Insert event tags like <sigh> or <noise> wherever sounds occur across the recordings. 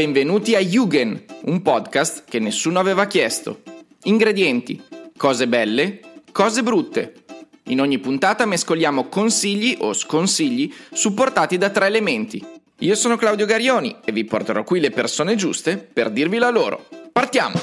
Benvenuti a Jugend, un podcast che nessuno aveva chiesto. Ingredienti, cose belle, cose brutte. In ogni puntata mescoliamo consigli o sconsigli supportati da tre elementi. Io sono Claudio Garioni e vi porterò qui le persone giuste per dirvi la loro. Partiamo!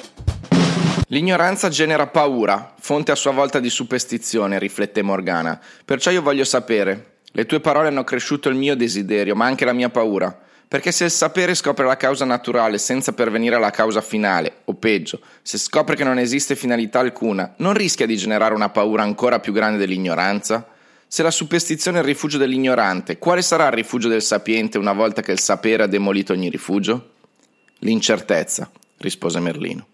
L'ignoranza genera paura, fonte a sua volta di superstizione, riflette Morgana. Perciò io voglio sapere. Le tue parole hanno cresciuto il mio desiderio, ma anche la mia paura. Perché se il sapere scopre la causa naturale senza pervenire alla causa finale, o peggio, se scopre che non esiste finalità alcuna, non rischia di generare una paura ancora più grande dell'ignoranza? Se la superstizione è il rifugio dell'ignorante, quale sarà il rifugio del sapiente una volta che il sapere ha demolito ogni rifugio? L'incertezza, rispose Merlino.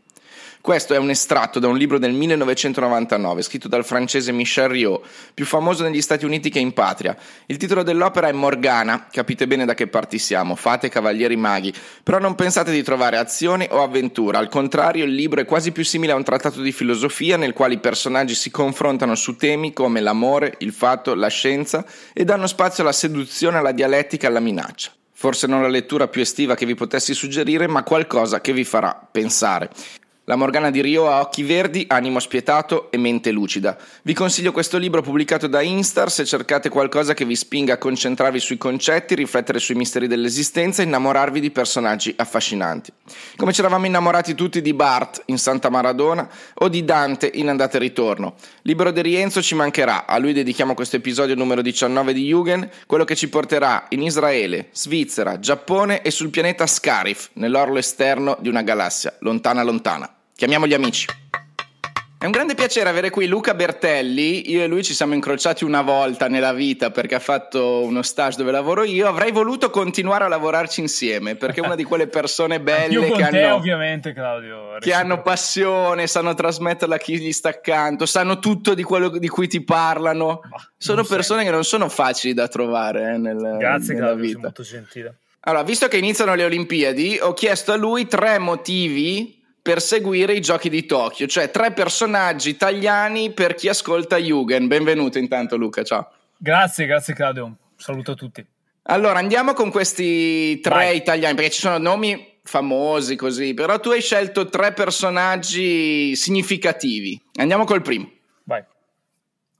Questo è un estratto da un libro del 1999 scritto dal francese Michel Riot, più famoso negli Stati Uniti che in patria. Il titolo dell'opera è Morgana, capite bene da che parti siamo, fate cavalieri maghi, però non pensate di trovare azione o avventura, al contrario il libro è quasi più simile a un trattato di filosofia nel quale i personaggi si confrontano su temi come l'amore, il fatto, la scienza e danno spazio alla seduzione, alla dialettica alla minaccia. Forse non la lettura più estiva che vi potessi suggerire, ma qualcosa che vi farà pensare. La Morgana di Rio ha occhi verdi, animo spietato e mente lucida. Vi consiglio questo libro pubblicato da Instar se cercate qualcosa che vi spinga a concentrarvi sui concetti, riflettere sui misteri dell'esistenza e innamorarvi di personaggi affascinanti. Come ci eravamo innamorati tutti di Bart in Santa Maradona o di Dante in Andata e Ritorno. Libero di Rienzo ci mancherà, a lui dedichiamo questo episodio numero 19 di Jugend, quello che ci porterà in Israele, Svizzera, Giappone e sul pianeta Scarif, nell'orlo esterno di una galassia, lontana lontana. Chiamiamo gli amici. È un grande piacere avere qui Luca Bertelli. Io e lui ci siamo incrociati una volta nella vita perché ha fatto uno stage dove lavoro io. Avrei voluto continuare a lavorarci insieme perché è una di quelle persone <laughs> belle che, te, hanno, ovviamente, Claudio, che hanno passione, sanno trasmetterla a chi gli sta accanto, sanno tutto di quello di cui ti parlano. Bah, sono persone sei. che non sono facili da trovare eh, nel, Grazie, nella Claudio, vita. molto gentile. Allora, visto che iniziano le Olimpiadi, ho chiesto a lui tre motivi per seguire i giochi di Tokyo, cioè tre personaggi italiani per chi ascolta Jugend. Benvenuto intanto Luca, ciao. Grazie, grazie Claudio, saluto a tutti. Allora, andiamo con questi tre Vai. italiani, perché ci sono nomi famosi così, però tu hai scelto tre personaggi significativi. Andiamo col primo.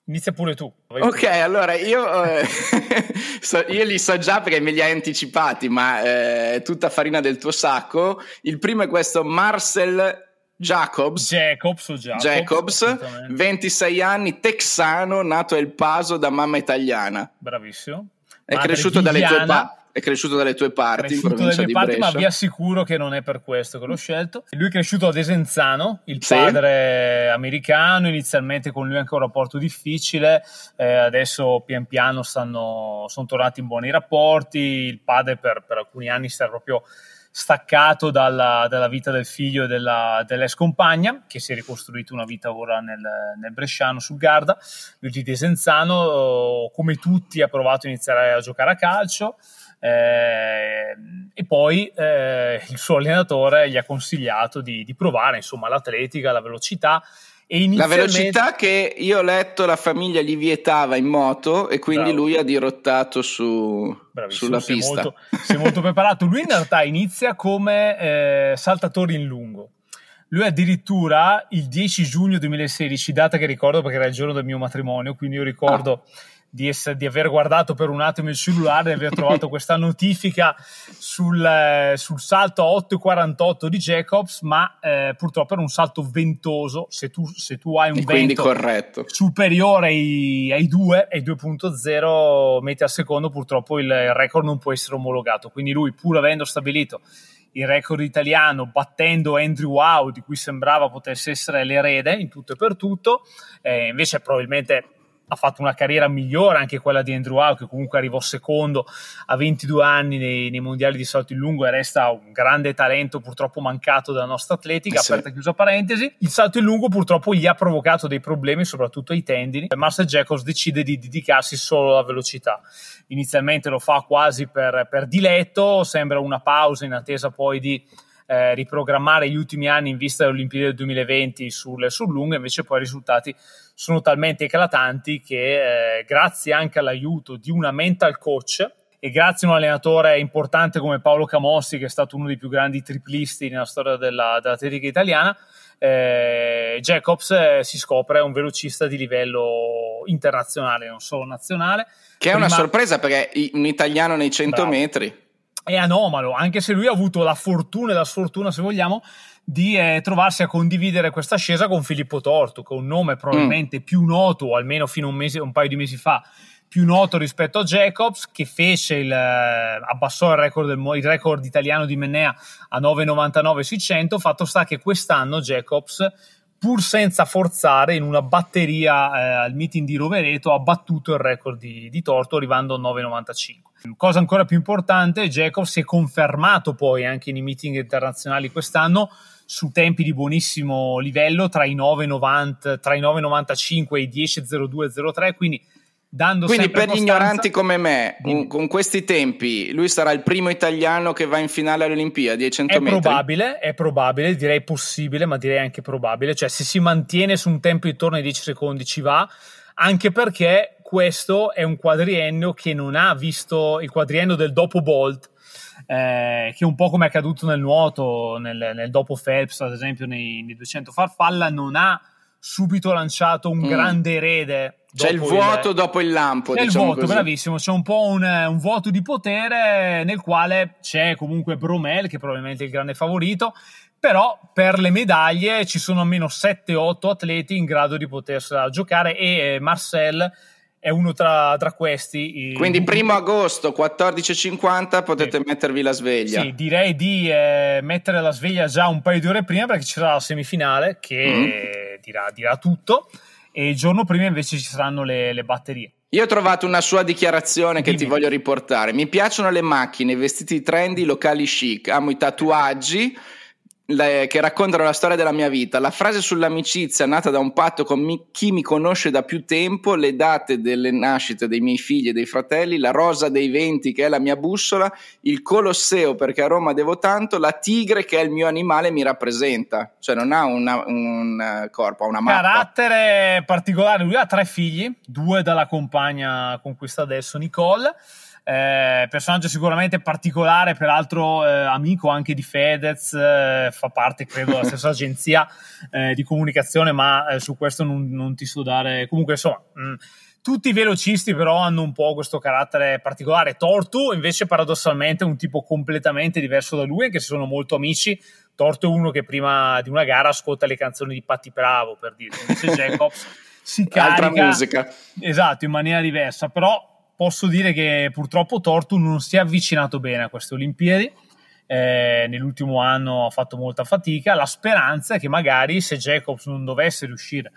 Inizia pure tu. Ok, allora io, eh, <laughs> so, io, li so già perché me li hai anticipati, ma eh, è tutta farina del tuo sacco. Il primo è questo Marcel Jacobs. Jacobs, Jacobs, Jacobs 26 anni, texano, nato a El Paso da mamma italiana. Bravissimo. È Madre cresciuto dalle tue parti è cresciuto dalle tue parti in provincia di parti, Brescia. ma vi assicuro che non è per questo che l'ho scelto. Lui è cresciuto ad Esenzano, il padre sì. americano, inizialmente con lui anche un rapporto difficile, eh, adesso pian piano stanno, sono tornati in buoni rapporti, il padre per, per alcuni anni si era proprio staccato dalla, dalla, vita del figlio e della, dell'ex compagna, che si è ricostruito una vita ora nel, nel Bresciano sul Garda. Lui di Desenzano, come tutti, ha provato a iniziare a giocare a calcio. Eh, e poi eh, il suo allenatore gli ha consigliato di, di provare insomma, l'atletica, la velocità. Inizialmente... La velocità che io ho letto la famiglia gli vietava in moto e quindi Bravo. lui ha dirottato su, sulla sei pista. Molto, sei molto <laughs> preparato. Lui in realtà inizia come eh, saltatore in lungo. Lui addirittura il 10 giugno 2016, data che ricordo perché era il giorno del mio matrimonio, quindi io ricordo... Ah di, essere, di, aver guardato per un attimo il cellulare e aver <laughs> trovato questa notifica sul, eh, sul salto a 8,48 di Jacobs, ma eh, purtroppo era un salto ventoso. Se tu, se tu hai un e vento corretto. superiore ai, ai 2, ai 2.0 metri al secondo, purtroppo il record non può essere omologato. Quindi lui, pur avendo stabilito il record italiano battendo Andrew Wow, di cui sembrava potesse essere l'erede in tutto e per tutto, eh, invece probabilmente ha fatto una carriera migliore anche quella di Andrew Howe che comunque arrivò secondo a 22 anni nei, nei, mondiali di salto in lungo e resta un grande talento purtroppo mancato dalla nostra atletica, sì. aperta e chiusa parentesi. Il salto in lungo purtroppo gli ha provocato dei problemi soprattutto ai tendini. Marcel Jacobs decide di dedicarsi solo alla velocità. Inizialmente lo fa quasi per, per diletto, sembra una pausa in attesa poi di eh, riprogrammare gli ultimi anni in vista delle Olimpiadi del 2020 sul, sul lungo, invece poi i risultati sono talmente eclatanti che eh, grazie anche all'aiuto di una mental coach e grazie a un allenatore importante come Paolo Camossi, che è stato uno dei più grandi triplisti nella storia della, dell'atletica italiana, eh, Jacobs eh, si scopre un velocista di livello internazionale, non solo nazionale. Che è una sorpresa perché un italiano nei 100 Bravo. metri. È anomalo, anche se lui ha avuto la fortuna e la sfortuna, se vogliamo, di eh, trovarsi a condividere questa ascesa con Filippo Torto, che è un nome probabilmente mm. più noto, almeno fino a un, mese, un paio di mesi fa, più noto rispetto a Jacobs, che fece il, eh, abbassò il record, del, il record italiano di Mennea a 9,99 sui 100. Fatto sta che quest'anno Jacobs, pur senza forzare, in una batteria eh, al meeting di Rovereto, ha battuto il record di, di Torto, arrivando a 9,95. Cosa ancora più importante, Jacobs si è confermato poi anche nei meeting internazionali quest'anno su tempi di buonissimo livello tra i 9,90, tra i 9,95 e i 10,02,03, quindi dando Quindi per gli ignoranti come me, un, con questi tempi, lui sarà il primo italiano che va in finale alle Olimpiadi ai 100 è metri? Probabile, è probabile, direi possibile, ma direi anche probabile. Cioè se si mantiene su un tempo intorno ai 10 secondi ci va, anche perché questo è un quadriennio che non ha visto il quadriennio del dopo Bolt, eh, che un po' come è accaduto nel nuoto, nel, nel dopo Phelps, ad esempio nei, nei 200 farfalla, non ha subito lanciato un mm. grande erede. C'è il vuoto il, dopo il lampo. C'è diciamo il vuoto, così. bravissimo. C'è un po' un, un, vuoto di potere nel quale c'è comunque Bromel, che è probabilmente il grande favorito. Però per le medaglie ci sono almeno 7-8 atleti in grado di poter giocare e Marcel è uno tra, tra questi. Quindi primo agosto 14.50 potete sì. mettervi la sveglia. Sì, direi di eh, mettere la sveglia già un paio di ore prima perché ci sarà la semifinale che mm. dirà, dirà, tutto e il giorno prima invece ci saranno le, le batterie. Io ho trovato una sua dichiarazione che Dimmi. ti voglio riportare. Mi piacciono le macchine, i vestiti trendy, i locali chic, amo i tatuaggi le, che raccontano la storia della mia vita. La frase sull'amicizia nata da un patto con mi, chi mi conosce da più tempo, le date delle nascite dei miei figli e dei fratelli, la rosa dei venti che è la mia bussola, il Colosseo perché a Roma devo tanto, la tigre che è il mio animale mi rappresenta. Cioè non ha una, un eh, corpo, ha una mappa. Carattere particolare, lui ha tre figli, due dalla compagna con cui sta adesso Nicole eh, personaggio sicuramente particolare, peraltro eh, amico anche di Fedez, eh, fa parte credo della stessa <laughs> agenzia eh, di comunicazione, ma eh, su questo non, non, ti so dare. Comunque, insomma, mh, mm, tutti i velocisti però hanno un po' questo carattere particolare. Tortu invece paradossalmente è un tipo completamente diverso da lui, anche se sono molto amici. Tortu è uno che prima di una gara ascolta le canzoni di Patti Bravo, per dire, invece <laughs> Jacobs si carica Altra musica. esatto in maniera diversa, però posso dire che purtroppo Tortu non si è avvicinato bene a queste Olimpiadi. Eh, nell'ultimo anno ha fatto molta fatica. La speranza è che magari se Jacobs non dovesse riuscire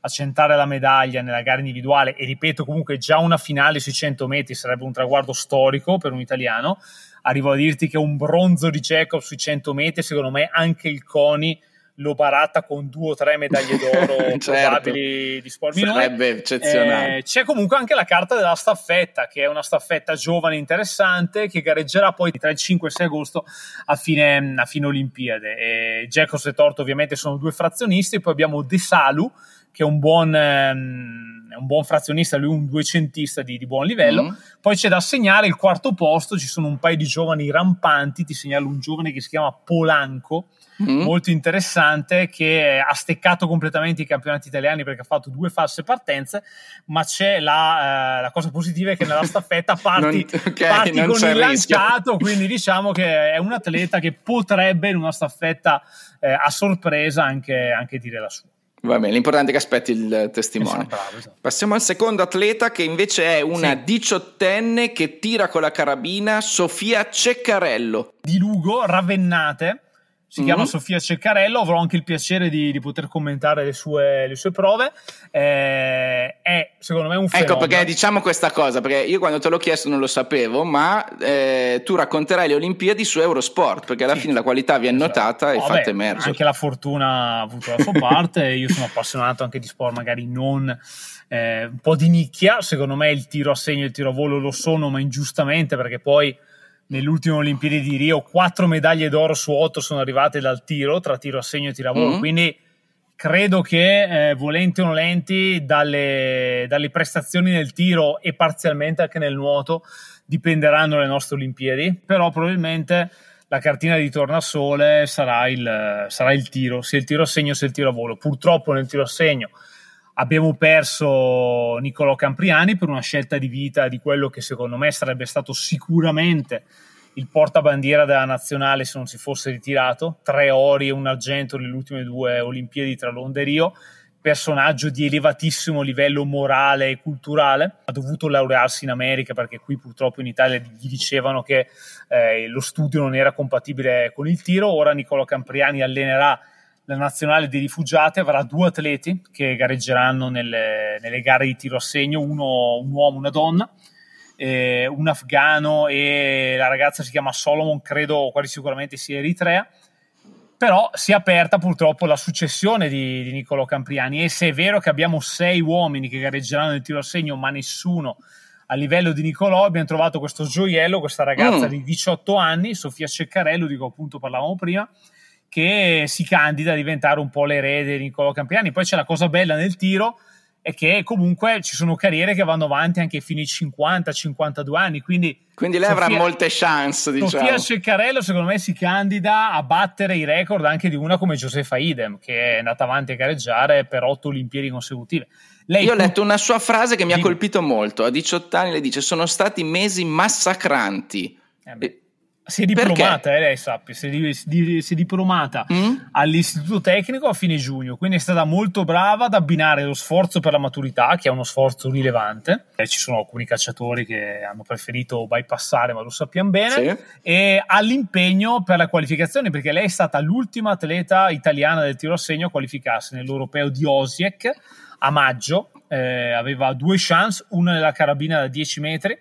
a centrare la medaglia nella gara individuale, e ripeto comunque già una finale sui 100 metri sarebbe un traguardo storico per un italiano, arrivo a dirti che un bronzo di Jacobs sui 100 metri, secondo me anche il CONI lo baratta con due o tre medaglie d'oro <laughs> certo. probabili di sport minore. Sarebbe eccezionale. Eh, c'è comunque anche la carta della staffetta, che è una staffetta giovane interessante, che gareggerà poi tra il 5 e il 6 agosto a fine, a fine Olimpiade. Jacobs e Torto ovviamente sono due frazionisti, poi abbiamo De Salu, che è un buon, ehm, un buon frazionista, lui un duecentista di, di buon livello. Mm. Poi c'è da segnare il quarto posto, ci sono un paio di giovani rampanti, ti segnalo un giovane che si chiama Polanco, mm. molto interessante che ha steccato completamente i campionati italiani perché ha fatto due false partenze, ma c'è la, eh, la cosa positiva è che nella staffetta <laughs> parti, non, okay, parti con il lanciato, quindi diciamo che è un atleta che potrebbe in una staffetta eh, a sorpresa anche, anche dire la sua. Va bene, l'importante è che aspetti il testimone. Esatto, bravo, esatto. Passiamo al secondo atleta che invece è una sì. diciottenne che tira con la carabina, Sofia Ceccarello. Di Lugo, Ravennate si mm-hmm. chiama Sofia Ceccarello, avrò anche il piacere di, di poter commentare le sue, le sue prove. Eh, è secondo me un ecco, fenomeno. Ecco perché diciamo questa cosa, perché io quando te l'ho chiesto non lo sapevo, ma eh, tu racconterai le Olimpiadi su Eurosport, perché alla sì. fine la qualità viene esatto. notata e oh, fatta emergere. Anche la fortuna ha avuto la sua parte, io sono appassionato anche di sport magari non... Eh, un po' di nicchia, secondo me il tiro a segno e il tiro a volo lo sono, ma ingiustamente perché poi nell'ultimo Olimpiadi di Rio, quattro medaglie d'oro su otto sono arrivate dal tiro, tra tiro a segno e tiro a volo, mm-hmm. quindi credo che eh, volenti o nolenti dalle, dalle, prestazioni nel tiro e parzialmente anche nel nuoto dipenderanno le nostre Olimpiadi, però probabilmente la cartina di tornasole sarà il, sarà il tiro, sia il tiro a segno sia il tiro a volo. Purtroppo nel tiro a segno abbiamo perso Niccolò Campriani per una scelta di vita di quello che secondo me sarebbe stato sicuramente il portabandiera della nazionale se non si fosse ritirato, tre ori e un argento nelle ultime due Olimpiadi tra Londra e Rio, personaggio di elevatissimo livello morale e culturale, ha dovuto laurearsi in America perché qui purtroppo in Italia gli dicevano che eh, lo studio non era compatibile con il tiro, ora Nicola Campriani allenerà la nazionale dei rifugiati. Avrà due atleti che gareggeranno nelle, nelle gare di tiro a segno, uno, un uomo e una donna, eh, un afgano e la ragazza si chiama Solomon, credo quasi sicuramente sia eritrea, però si è aperta purtroppo la successione di, di Niccolò Campriani e se è vero che abbiamo sei uomini che gareggeranno nel tiro a segno ma nessuno a livello di Nicolò abbiamo trovato questo gioiello, questa ragazza mm. di 18 anni, Sofia Ceccarello, di cui appunto parlavamo prima, che si candida a diventare un po' l'erede di Niccolò Campriani. Poi c'è la cosa bella nel tiro, è che comunque ci sono carriere che vanno avanti anche fino ai 50-52 anni. Quindi, quindi lei Sofia, avrà molte chance. Diciamo. Sofia Ceccarello, secondo me, si candida a battere i record anche di una come Josefa Idem, che è andata avanti a gareggiare per otto Olimpiadi consecutive. Lei Io ho letto una sua frase che mi ha colpito molto. A 18 anni le dice: Sono stati mesi massacranti. Eh si è diplomata, eh, lei sappi, si è, di, si è diplomata mm? all'istituto tecnico a fine giugno, quindi è stata molto brava ad abbinare lo sforzo per la maturità, che è uno sforzo rilevante, eh, ci sono alcuni calciatori che hanno preferito bypassare, ma lo sappiamo bene, sì. e all'impegno per la qualificazione, perché lei è stata l'ultima atleta italiana del tiro a segno a qualificarsi nell'europeo di Osijek a maggio, eh, aveva due chance, una nella carabina da 10 metri,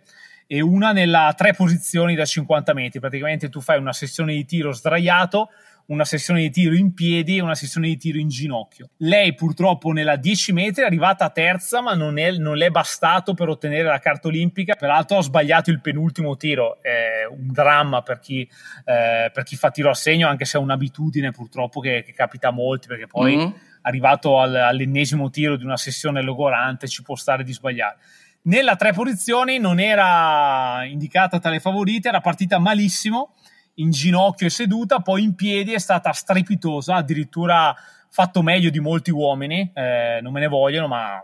e una nella tre posizioni da 50 metri. Praticamente tu fai una sessione di tiro sdraiato, una sessione di tiro in piedi e una sessione di tiro in ginocchio. Lei purtroppo nella 10 metri è arrivata terza, ma non, è, non le è bastato per ottenere la carta olimpica. Peraltro ha sbagliato il penultimo tiro, è un dramma per chi, eh, per chi fa tiro a segno, anche se è un'abitudine purtroppo che, che capita a molti, perché poi mm-hmm. arrivato al, all'ennesimo tiro di una sessione logorante ci può stare di sbagliare. Nella tre posizioni non era indicata tra le favorite, era partita malissimo, in ginocchio e seduta, poi in piedi è stata strepitosa, addirittura fatto meglio di molti uomini, eh, non me ne vogliono, ma <laughs>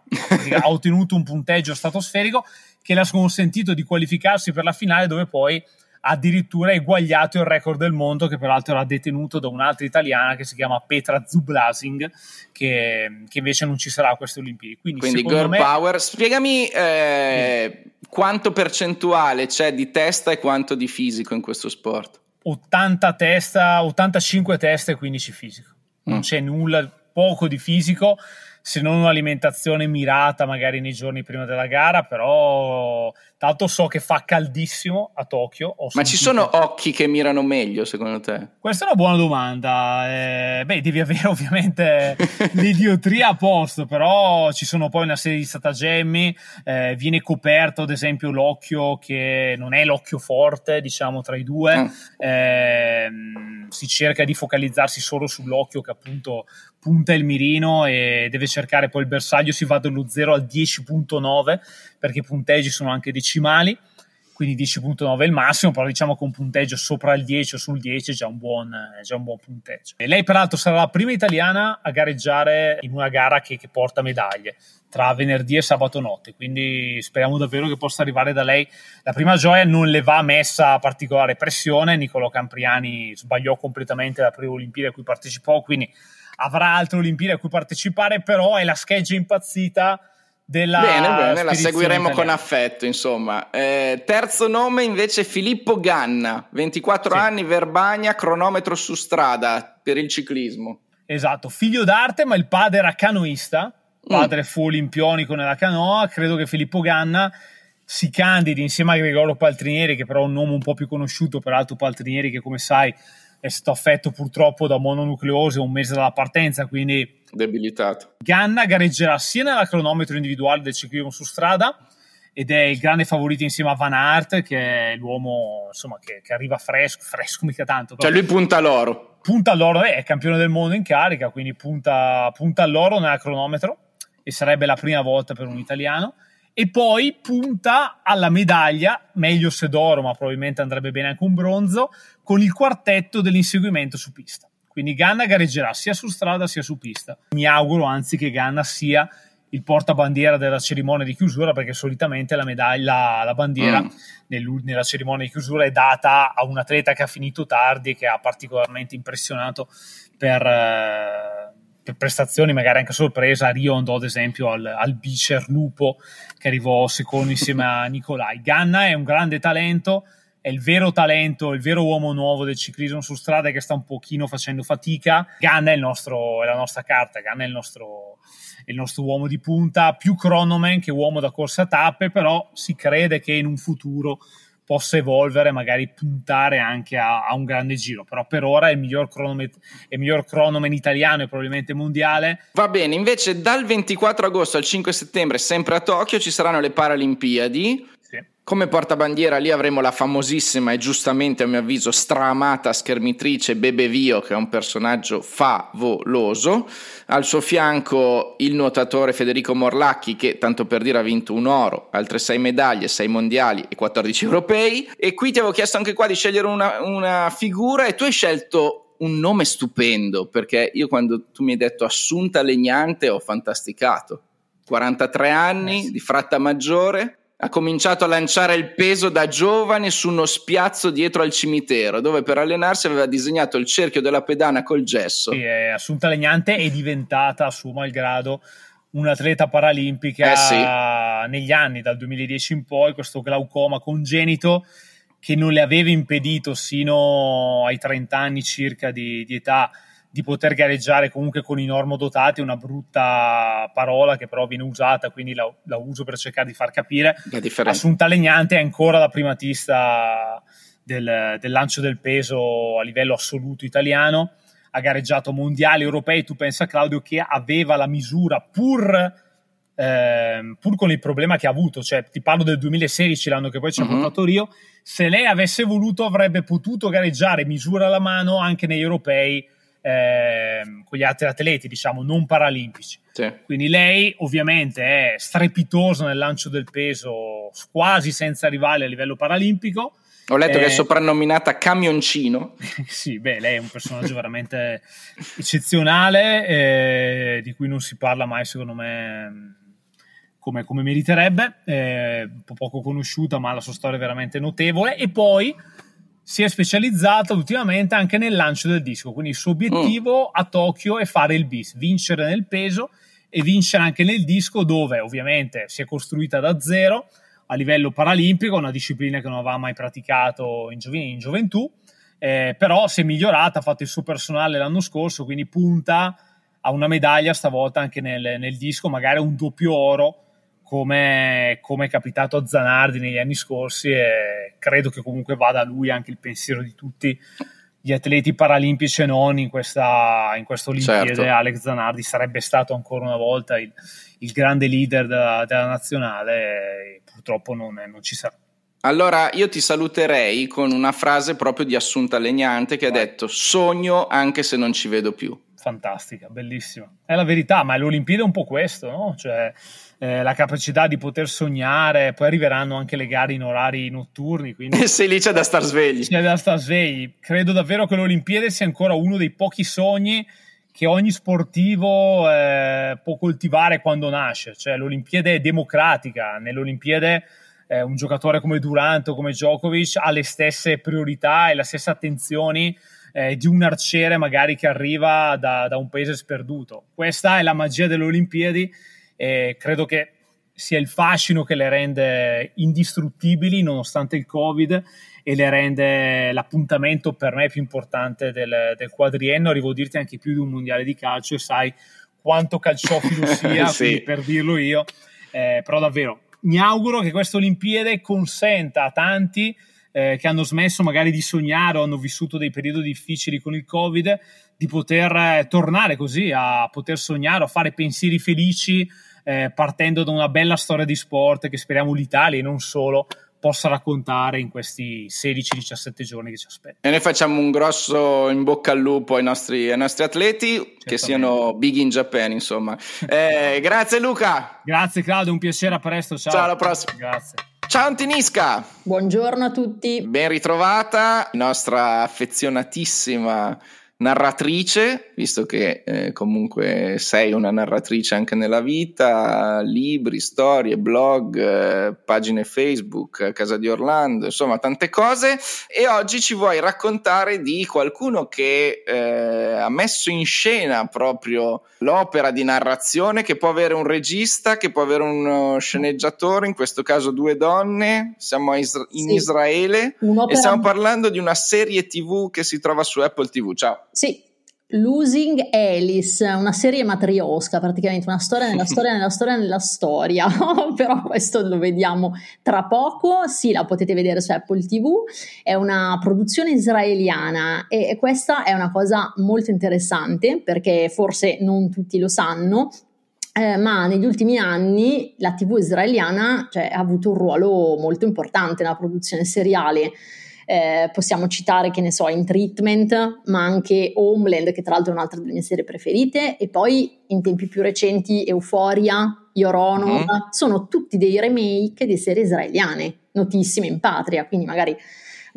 ha ottenuto un punteggio stratosferico che le ha consentito di qualificarsi per la finale dove poi addirittura eguagliato il record del mondo che peraltro era detenuto da un'altra italiana che si chiama Petra Zublasing che, che invece non ci sarà a queste Olimpiadi. Quindi, Quindi girl me... power, spiegami eh, quanto percentuale c'è di testa e quanto di fisico in questo sport. 80 testa, 85 testa e 15 fisico. Non mm. c'è nulla, poco di fisico se non un'alimentazione mirata magari nei giorni prima della gara, però tanto so che fa caldissimo a Tokyo. Ma ci sono occhi che mirano meglio secondo te? Questa è una buona domanda. Eh, beh, devi avere <laughs> ovviamente l'idiotria a posto, però ci sono poi una serie di stratagemmi, eh, viene coperto ad esempio l'occhio che non è l'occhio forte, diciamo, tra i due, mm. eh, si cerca di focalizzarsi solo sull'occhio che appunto punta il mirino e deve cercare poi il bersaglio, si va dallo 0 al 10.9 perché i punteggi sono anche decimali, quindi 10.9 è il massimo, però diciamo che un punteggio sopra il 10 o sul 10 è già un buon, già un buon punteggio. E lei peraltro sarà la prima italiana a gareggiare in una gara che, che porta medaglie tra venerdì e sabato notte, quindi speriamo davvero che possa arrivare da lei. La prima gioia non le va messa particolare pressione, Niccolò Campriani sbagliò completamente la prima Olimpiade a cui partecipò, quindi avrà altre Olimpiadi a cui partecipare, però è la scheggia impazzita della bene, bene, la seguiremo italiana. con affetto, insomma. Eh, terzo nome invece Filippo Ganna, 24 sì. anni, Verbagna, cronometro su strada per il ciclismo. Esatto, figlio d'arte, ma il padre era canoista, padre mm. fu olimpionico nella canoa, credo che Filippo Ganna si candidi insieme a Gregorio Paltrinieri, che però è un nome un po' più conosciuto, peraltro Paltrinieri che come sai è stato affetto purtroppo da mononucleosi un mese dalla partenza, quindi debilitato. Ganna gareggerà sia nella cronometro individuale del ciclismo su strada ed è il grande favorito insieme a Van Aert, che è l'uomo insomma, che, che arriva fresco, fresco mica tanto. Cioè lui punta all'oro. Punta all'oro, è campione del mondo in carica, quindi punta, punta all'oro nella cronometro e sarebbe la prima volta per un italiano e poi punta alla medaglia, meglio se d'oro, ma probabilmente andrebbe bene anche un bronzo, con il quartetto dell'inseguimento su pista. Quindi Ganna gareggerà sia su strada sia su pista. Mi auguro anzi che Ganna sia il portabandiera della cerimonia di chiusura perché solitamente la medaglia, la bandiera mm. nel, nella cerimonia di chiusura è data a un atleta che ha finito tardi e che ha particolarmente impressionato per, eh, per prestazioni magari anche sorpresa. Rio andò ad esempio al, al Bicer Lupo che arrivò secondo insieme a <laughs> Nicolai. Ganna è un grande talento, è il vero talento, il vero uomo nuovo del ciclismo su strada che sta un pochino facendo fatica. Ganna è, il nostro, è la nostra carta, Ganna è il nostro, è il nostro uomo di punta, più cronoman che uomo da corsa a tappe, però si crede che in un futuro possa evolvere, magari puntare anche a, a, un grande giro. Però per ora è il miglior cronoman, il miglior cronoman italiano e probabilmente mondiale. Va bene, invece dal 24 agosto al 5 settembre, sempre a Tokyo, ci saranno le Paralimpiadi. Come portabandiera lì avremo la famosissima e giustamente a mio avviso stramata schermitrice Bebe Vio che è un personaggio favoloso. Al suo fianco il nuotatore Federico Morlacchi che tanto per dire ha vinto un oro, altre 6 medaglie, 6 mondiali e 14 europei. E qui ti avevo chiesto anche qua di scegliere una, una figura e tu hai scelto un nome stupendo perché io quando tu mi hai detto Assunta Legnante ho fantasticato. 43 anni, eh sì. di fratta maggiore, ha cominciato a lanciare il peso da giovane su uno spiazzo dietro al cimitero, dove per allenarsi aveva disegnato il cerchio della pedana col gesso. Sì, è Assunta Legnante è diventata, a suo malgrado, un'atleta paralimpica eh sì. negli anni, dal 2010 in poi, questo glaucoma congenito che non le aveva impedito sino ai 30 anni circa di, di età di poter gareggiare comunque con i normodotati, una brutta parola che però viene usata, quindi la, la uso per cercare di far capire. Assunta Legnante è ancora la primatista del, del lancio del peso a livello assoluto italiano, ha gareggiato mondiali europei, tu pensa Claudio che aveva la misura pur... Eh, pur con il problema che ha avuto, cioè ti parlo del 2016, l'anno che poi ci ha uh-huh. portato Rio, se lei avesse voluto avrebbe potuto gareggiare misura alla mano anche negli europei eh, con gli altri atleti, diciamo, non paralimpici. Sì. Quindi lei ovviamente è strepitosa nel lancio del peso, quasi senza rivali a livello paralimpico. Ho letto eh, che è soprannominata camioncino. <laughs> sì, beh, lei è un personaggio veramente eccezionale, eh, di cui non si parla mai, secondo me, come, come meriterebbe. Po' poco conosciuta, ma la sua storia è veramente notevole. E poi si è specializzata ultimamente anche nel lancio del disco, quindi il suo obiettivo mm. a Tokyo è fare il bis, vincere nel peso e vincere anche nel disco dove ovviamente si è costruita da zero a livello paralimpico, una disciplina che non aveva mai praticato in, giov- in gioventù, eh, però si è migliorata, ha fatto il suo personale l'anno scorso, quindi punta a una medaglia stavolta anche nel, nel disco, magari un doppio oro come, come, è capitato a Zanardi negli anni scorsi e credo che comunque vada a lui anche il pensiero di tutti gli atleti paralimpici e non in questa, in questa Olimpiade. Certo. Alex Zanardi sarebbe stato ancora una volta il, il grande leader della, della nazionale purtroppo non, non, ci sarà. Allora io ti saluterei con una frase proprio di Assunta Legnante che Vai. ha detto sogno anche se non ci vedo più. Fantastica, bellissima. È la verità, ma l'Olimpiade è un po' questo, no? Cioè eh, la capacità di poter sognare, poi arriveranno anche le gare in orari notturni. Quindi <laughs> Se lì c'è da star svegli. C'è da star svegli. Credo davvero che l'Olimpiade sia ancora uno dei pochi sogni che ogni sportivo eh, può coltivare quando nasce. Cioè, l'Olimpiade è democratica. Nell'Olimpiade eh, un giocatore come Durant o come Djokovic ha le stesse priorità e le stesse attenzioni eh, di un arciere magari che arriva da, da un paese sperduto. Questa è la magia delle Olimpiadi e credo che sia il fascino che le rende indistruttibili nonostante il Covid e le rende l'appuntamento per me più importante del, del quadriennio. Arrivo a dirti anche più di un mondiale di calcio e sai quanto calciofilo <laughs> sia, sì. per dirlo io. Eh, però davvero mi auguro che questa Olimpiade consenta a tanti eh, che hanno smesso magari di sognare o hanno vissuto dei periodi difficili con il Covid di poter eh, tornare così a poter sognare, a fare pensieri felici eh, partendo da una bella storia di sport che speriamo l'Italia e non solo possa raccontare in questi 16-17 giorni che ci aspettano. E noi facciamo un grosso in bocca al lupo ai nostri, ai nostri atleti, Certamente. che siano big in Japan, insomma. Eh, <laughs> grazie Luca! Grazie Claudio, un piacere, a presto, ciao. Ciao, alla prossima. Grazie. Ciao Antinisca! Buongiorno a tutti. Ben ritrovata, nostra affezionatissima narratrice, visto che eh, comunque sei una narratrice anche nella vita, libri, storie, blog, eh, pagine Facebook, Casa di Orlando, insomma tante cose e oggi ci vuoi raccontare di qualcuno che eh, ha messo in scena proprio l'opera di narrazione che può avere un regista, che può avere uno sceneggiatore, in questo caso due donne, siamo in sì. Israele Un'opera... e stiamo parlando di una serie tv che si trova su Apple TV. Ciao. Sì, Losing Alice, una serie matriosca, praticamente una storia nella <laughs> storia nella storia nella storia, <laughs> però questo lo vediamo tra poco, sì la potete vedere su Apple TV, è una produzione israeliana e questa è una cosa molto interessante perché forse non tutti lo sanno, eh, ma negli ultimi anni la TV israeliana cioè, ha avuto un ruolo molto importante nella produzione seriale eh, possiamo citare, che ne so, In Treatment, ma anche Homeland, che tra l'altro è un'altra delle mie serie preferite, e poi in tempi più recenti Euphoria, Your Honor, mm-hmm. sono tutti dei remake di serie israeliane, notissime in patria, quindi magari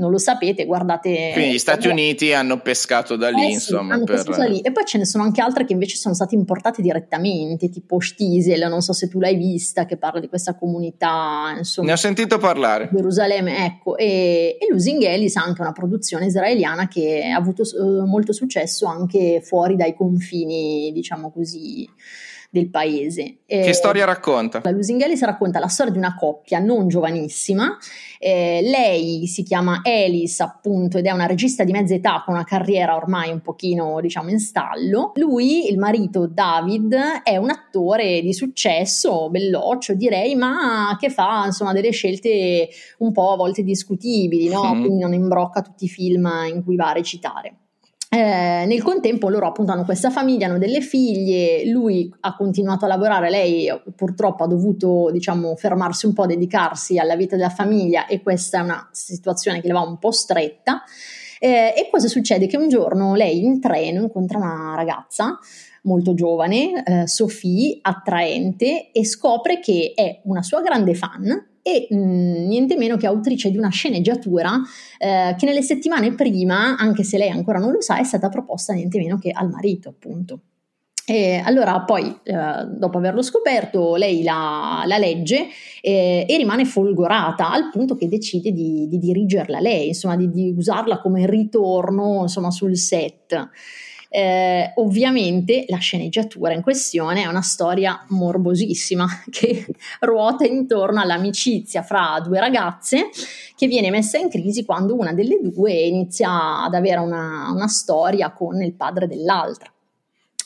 non lo sapete, guardate. Quindi gli Stati eh, Uniti hanno pescato da lì, eh, insomma. Sì, per... da lì. E poi ce ne sono anche altre che invece sono state importate direttamente, tipo Stiesel, non so se tu l'hai vista, che parla di questa comunità, insomma. Ne ho sentito parlare. Gerusalemme, ecco. E, e Losing ha anche una produzione israeliana che ha avuto uh, molto successo anche fuori dai confini, diciamo così del paese. Che eh, storia racconta? La Lusinghellis racconta la storia di una coppia non giovanissima. Eh, lei si chiama Alice, appunto, ed è una regista di mezza età con una carriera ormai un pochino, diciamo, in stallo. Lui, il marito David, è un attore di successo, belloccio direi, ma che fa insomma delle scelte un po' a volte discutibili, no? Mm. Quindi non imbrocca tutti i film in cui va a recitare. Eh, nel contempo loro appunto hanno questa famiglia, hanno delle figlie, lui ha continuato a lavorare, lei purtroppo ha dovuto diciamo fermarsi un po', dedicarsi alla vita della famiglia e questa è una situazione che le va un po' stretta. Eh, e cosa succede? Che un giorno lei in treno incontra una ragazza molto giovane, eh, Sophie, attraente e scopre che è una sua grande fan e mh, mm, niente meno che autrice di una sceneggiatura eh, che nelle settimane prima, anche se lei ancora non lo sa, è stata proposta niente meno che al marito, appunto. E allora poi, eh, dopo averlo scoperto, lei la, la legge eh, e rimane folgorata al punto che decide di, di dirigerla lei, insomma di, di usarla come ritorno insomma, sul set. Eh, ovviamente la sceneggiatura in questione è una storia morbosissima <laughs> che ruota intorno all'amicizia fra due ragazze che viene messa in crisi quando una delle due inizia ad avere una, una storia con il padre dell'altra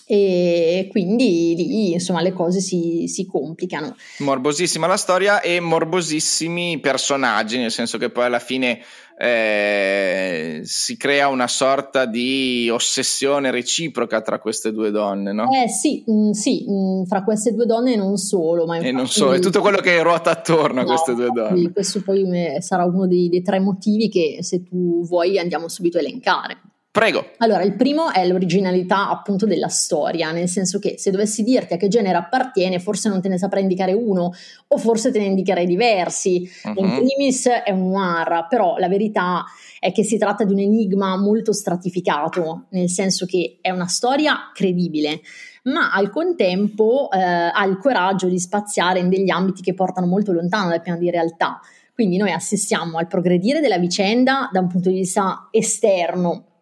e quindi lì insomma le cose si, si, complicano. Morbosissima la storia e morbosissimi personaggi, nel senso che poi alla fine eh, si crea una sorta di ossessione reciproca tra queste due donne, no? Eh sì, mh, mm, sì, mh, mm, fra queste due donne non solo, ma e non solo, è tutto quello che ruota attorno no, a queste due donne. Questo poi sarà uno dei, dei tre motivi che se tu vuoi andiamo subito a elencare. Prego. Allora, il primo è l'originalità appunto della storia, nel senso che se dovessi dirti a che genere appartiene, forse non te ne saprei indicare uno, o forse te ne indicherei diversi. Uh-huh. In primis è un noir, però la verità è che si tratta di un enigma molto stratificato, nel senso che è una storia credibile, ma al contempo eh, ha il coraggio di spaziare in degli ambiti che portano molto lontano dal piano di realtà. Quindi noi assistiamo al progredire della vicenda da un punto di vista esterno,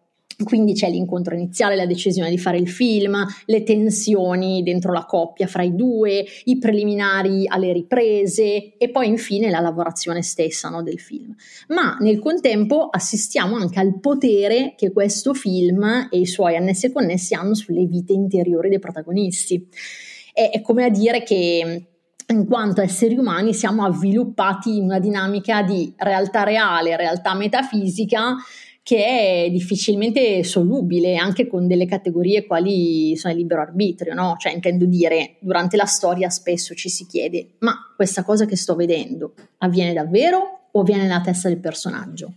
quindi c'è l'incontro iniziale, la decisione di fare il film, le tensioni dentro la coppia fra i due, i preliminari alle riprese e poi infine la lavorazione stessa no, del film. Ma nel contempo assistiamo anche al potere che questo film e i suoi annessi e connessi hanno sulle vite interiori dei protagonisti. È, è come a dire che in quanto esseri umani siamo avviluppati in una dinamica di realtà reale, realtà metafisica che è difficilmente solubile anche con delle categorie quali sono il libero arbitrio, no? Cioè intendo dire, durante la storia spesso ci si chiede, ma questa cosa che sto vedendo avviene davvero o avviene nella testa del personaggio?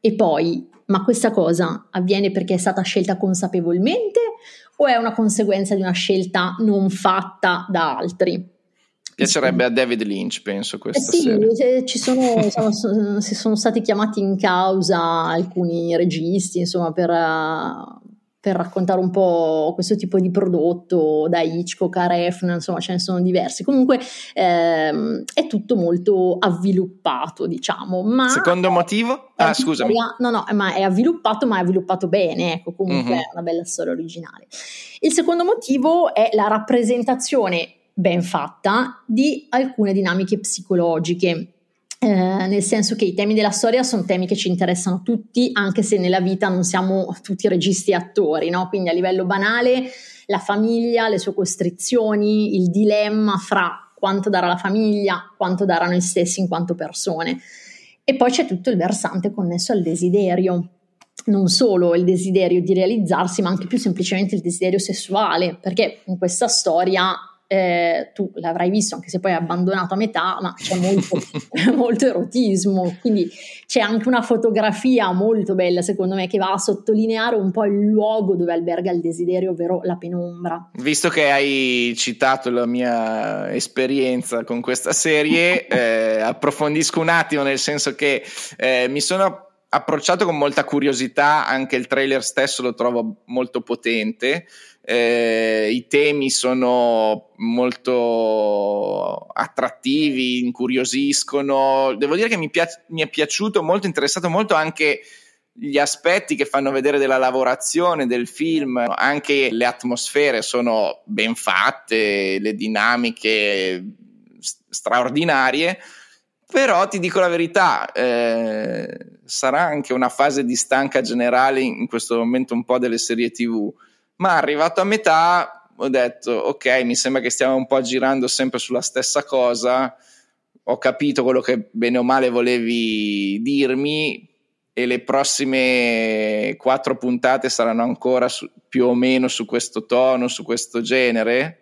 E poi, ma questa cosa avviene perché è stata scelta consapevolmente o è una conseguenza di una scelta non fatta da altri? Piacerebbe a David Lynch, penso, questa eh sì, serie. Ci sono, sono, sono, stati chiamati in causa alcuni registi, insomma, per, per raccontare un po' questo tipo di prodotto, da Hitchcock a Refn, insomma ce ne sono diversi. Comunque ehm, è tutto molto avviluppato, diciamo. Ma Secondo motivo? Ah, scusami. No, no, ma è avviluppato, ma è avviluppato bene, ecco, comunque uh-huh. è una bella storia originale. Il secondo motivo è la rappresentazione ben fatta di alcune dinamiche psicologiche eh, nel senso che i temi della storia sono temi che ci interessano tutti, anche se nella vita non siamo tutti registi e attori, no? Quindi a livello banale, la famiglia, le sue costrizioni, il dilemma fra quanto dare alla famiglia, quanto dare a noi stessi in quanto persone. E poi c'è tutto il versante connesso al desiderio, non solo il desiderio di realizzarsi, ma anche più semplicemente il desiderio sessuale, perché in questa storia eh, tu l'avrai visto anche se poi è abbandonato a metà, ma c'è molto, <laughs> molto, erotismo, quindi c'è anche una fotografia molto bella secondo me che va a sottolineare un po' il luogo dove alberga il desiderio, ovvero la penombra. Visto che hai citato la mia esperienza con questa serie, <laughs> eh, approfondisco un attimo nel senso che eh, mi sono approcciato con molta curiosità, anche il trailer stesso lo trovo molto potente eh, i temi sono molto attrattivi, incuriosiscono. Devo dire che mi, piace, mi è piaciuto molto, interessato molto anche gli aspetti che fanno vedere della lavorazione del film, anche le atmosfere sono ben fatte, le dinamiche straordinarie. Però ti dico la verità, eh, sarà anche una fase di stanca generale in questo momento un po' delle serie TV ma arrivato a metà ho detto ok mi sembra che stiamo un po' girando sempre sulla stessa cosa ho capito quello che bene o male volevi dirmi e le prossime quattro puntate saranno ancora su, più o meno su questo tono, su questo genere.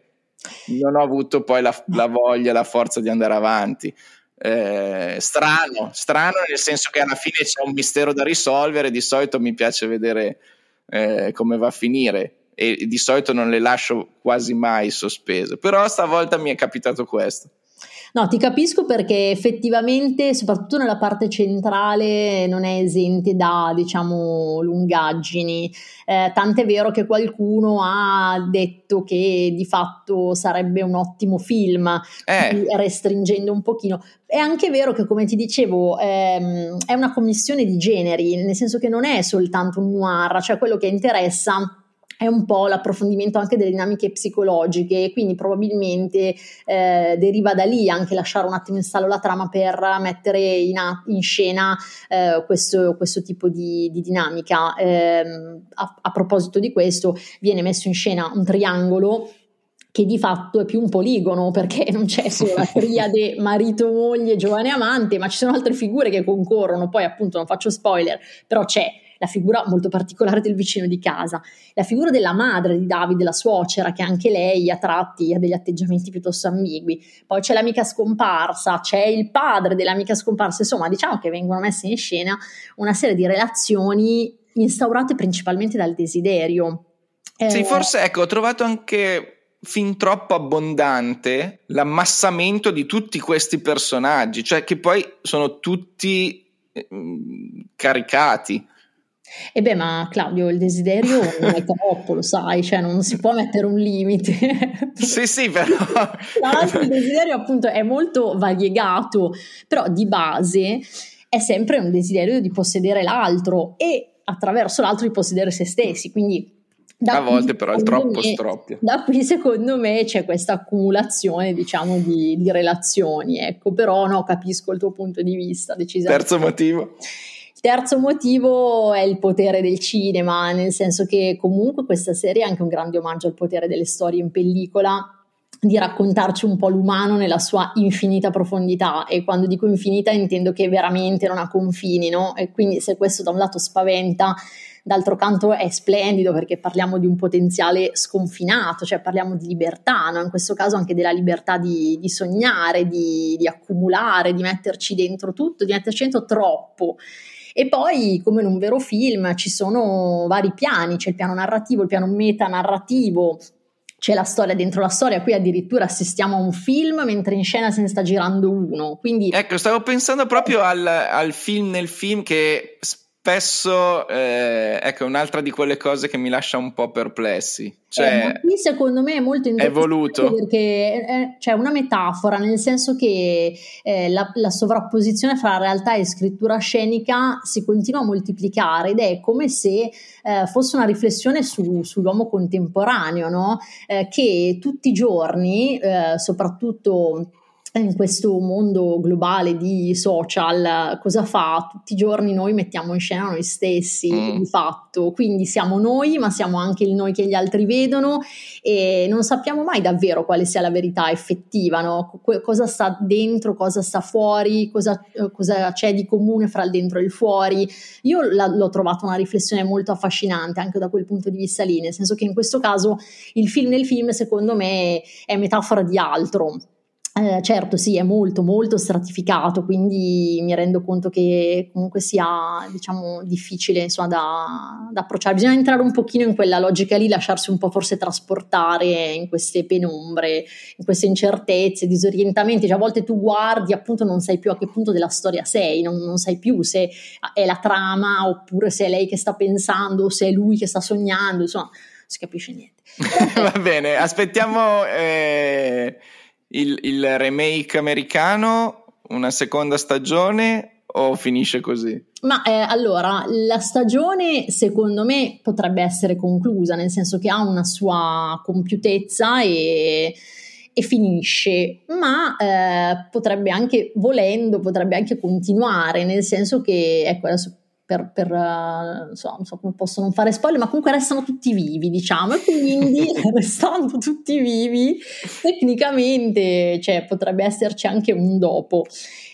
Non ho avuto poi la, la voglia, la forza di andare avanti. Eh, strano, strano nel senso che alla fine c'è un mistero da risolvere. Di solito mi piace vedere eh, come va a finire e di solito non le lascio quasi mai sospese, però stavolta mi è capitato questo. No, ti capisco perché effettivamente, soprattutto nella parte centrale, non è esente da, diciamo, lungaggini. Eh, tant'è vero che qualcuno ha detto che di fatto sarebbe un ottimo film, eh. restringendo un pochino. È anche vero che, come ti dicevo, ehm, è una commissione di generi, nel senso che non è soltanto un noir, cioè quello che interessa è un po' l'approfondimento anche delle dinamiche psicologiche, quindi probabilmente eh, deriva da lì anche lasciare un attimo in stallo la trama per mettere in, a- in scena eh, questo, questo, tipo di, di dinamica. Eh, a-, a proposito di questo, viene messo in scena un triangolo che di fatto è più un poligono perché non c'è solo la triade <laughs> marito, moglie, giovane amante, ma ci sono altre figure che concorrono. Poi, appunto, non faccio spoiler, però c'è la figura molto particolare del vicino di casa, la figura della madre di Davide, la suocera, che anche lei a tratti ha degli atteggiamenti piuttosto ambigui, poi c'è l'amica scomparsa, c'è il padre dell'amica scomparsa, insomma diciamo che vengono messe in scena una serie di relazioni instaurate principalmente dal desiderio. Eh, sì, forse ecco, ho trovato anche fin troppo abbondante l'ammassamento di tutti questi personaggi, cioè che poi sono tutti eh, caricati. E beh, ma Claudio, il desiderio non è troppo, lo sai, cioè non si può mettere un limite. sì, sì, però. Tra <laughs> l'altro il desiderio appunto è molto variegato, però di base è sempre un desiderio di possedere l'altro e attraverso l'altro di possedere se stessi, quindi da a volte però è troppo me, stroppio. Da qui secondo me c'è questa accumulazione diciamo di, di relazioni, ecco, però no, capisco il tuo punto di vista decisamente. Terzo motivo. Terzo motivo è il potere del cinema, nel senso che comunque questa serie è anche un grande omaggio al potere delle storie in pellicola di raccontarci un po' l'umano nella sua infinita profondità e quando dico infinita intendo che veramente non ha confini, no? E quindi se questo da un lato spaventa, d'altro canto è splendido perché parliamo di un potenziale sconfinato, cioè parliamo di libertà, no? in questo caso anche della libertà di, di sognare, di, di accumulare, di metterci dentro tutto, di metterci dentro troppo. E poi, come in un vero film, ci sono vari piani, c'è il piano narrativo, il piano metanarrativo, c'è la storia dentro la storia, qui addirittura assistiamo a un film mentre in scena se ne sta girando uno. Quindi... Ecco, stavo pensando proprio al, al film nel film che spesso eh, ecco un'altra di quelle cose che mi lascia un po' perplessi cioè, eh, qui secondo me è molto interessante è voluto perché c'è cioè una metafora nel senso che eh, la, la, sovrapposizione fra realtà e scrittura scenica si continua a moltiplicare ed è come se eh, fosse una riflessione su, sull'uomo contemporaneo no? Eh, che tutti i giorni eh, soprattutto in questo mondo globale di social, cosa fa? Tutti i giorni noi mettiamo in scena noi stessi, mm. di fatto, quindi siamo noi, ma siamo anche il noi che gli altri vedono e non sappiamo mai davvero quale sia la verità effettiva, no? cosa sta dentro, cosa sta fuori, cosa, cosa, c'è di comune fra il dentro e il fuori. Io la, l'ho trovata una riflessione molto affascinante anche da quel punto di vista lì, nel senso che in questo caso il film nel film secondo me è metafora di altro eh, certo, sì, è molto, molto stratificato, quindi mi rendo conto che comunque sia, diciamo, difficile insomma, da, da, approcciare. Bisogna entrare un pochino in quella logica lì, lasciarsi un po' forse trasportare in queste penombre, in queste incertezze, disorientamenti. Cioè, a volte tu guardi, appunto, non sai più a che punto della storia sei, non, non sai più se è la trama oppure se è lei che sta pensando, se è lui che sta sognando, insomma, non si capisce niente. <laughs> Va bene, aspettiamo... Eh il, il remake americano, una seconda stagione o finisce così? Ma eh, allora, la stagione secondo me potrebbe essere conclusa, nel senso che ha una sua compiutezza e, e finisce, ma eh, potrebbe anche, volendo, potrebbe anche continuare, nel senso che, ecco, adesso per, per uh, so, non so come posso non fare spoiler, ma comunque restano tutti vivi, diciamo, e quindi <laughs> <laughs> restando tutti vivi, tecnicamente cioè, potrebbe esserci anche un dopo.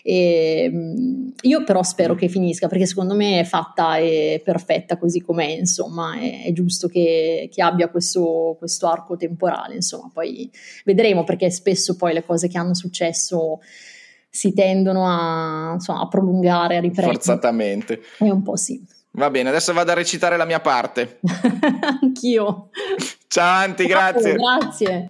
E, ehm, io però spero che finisca perché secondo me è fatta e perfetta così com'è, insomma, è, è giusto che, che abbia questo, questo, arco temporale, insomma, poi vedremo perché spesso poi le cose che hanno successo si tendono a, insomma, a prolungare, a riprendere. Forzatamente. È un po' sì. Va bene, adesso vado a recitare la mia parte. <laughs> Anch'io. Ciao Anti, grazie. grazie.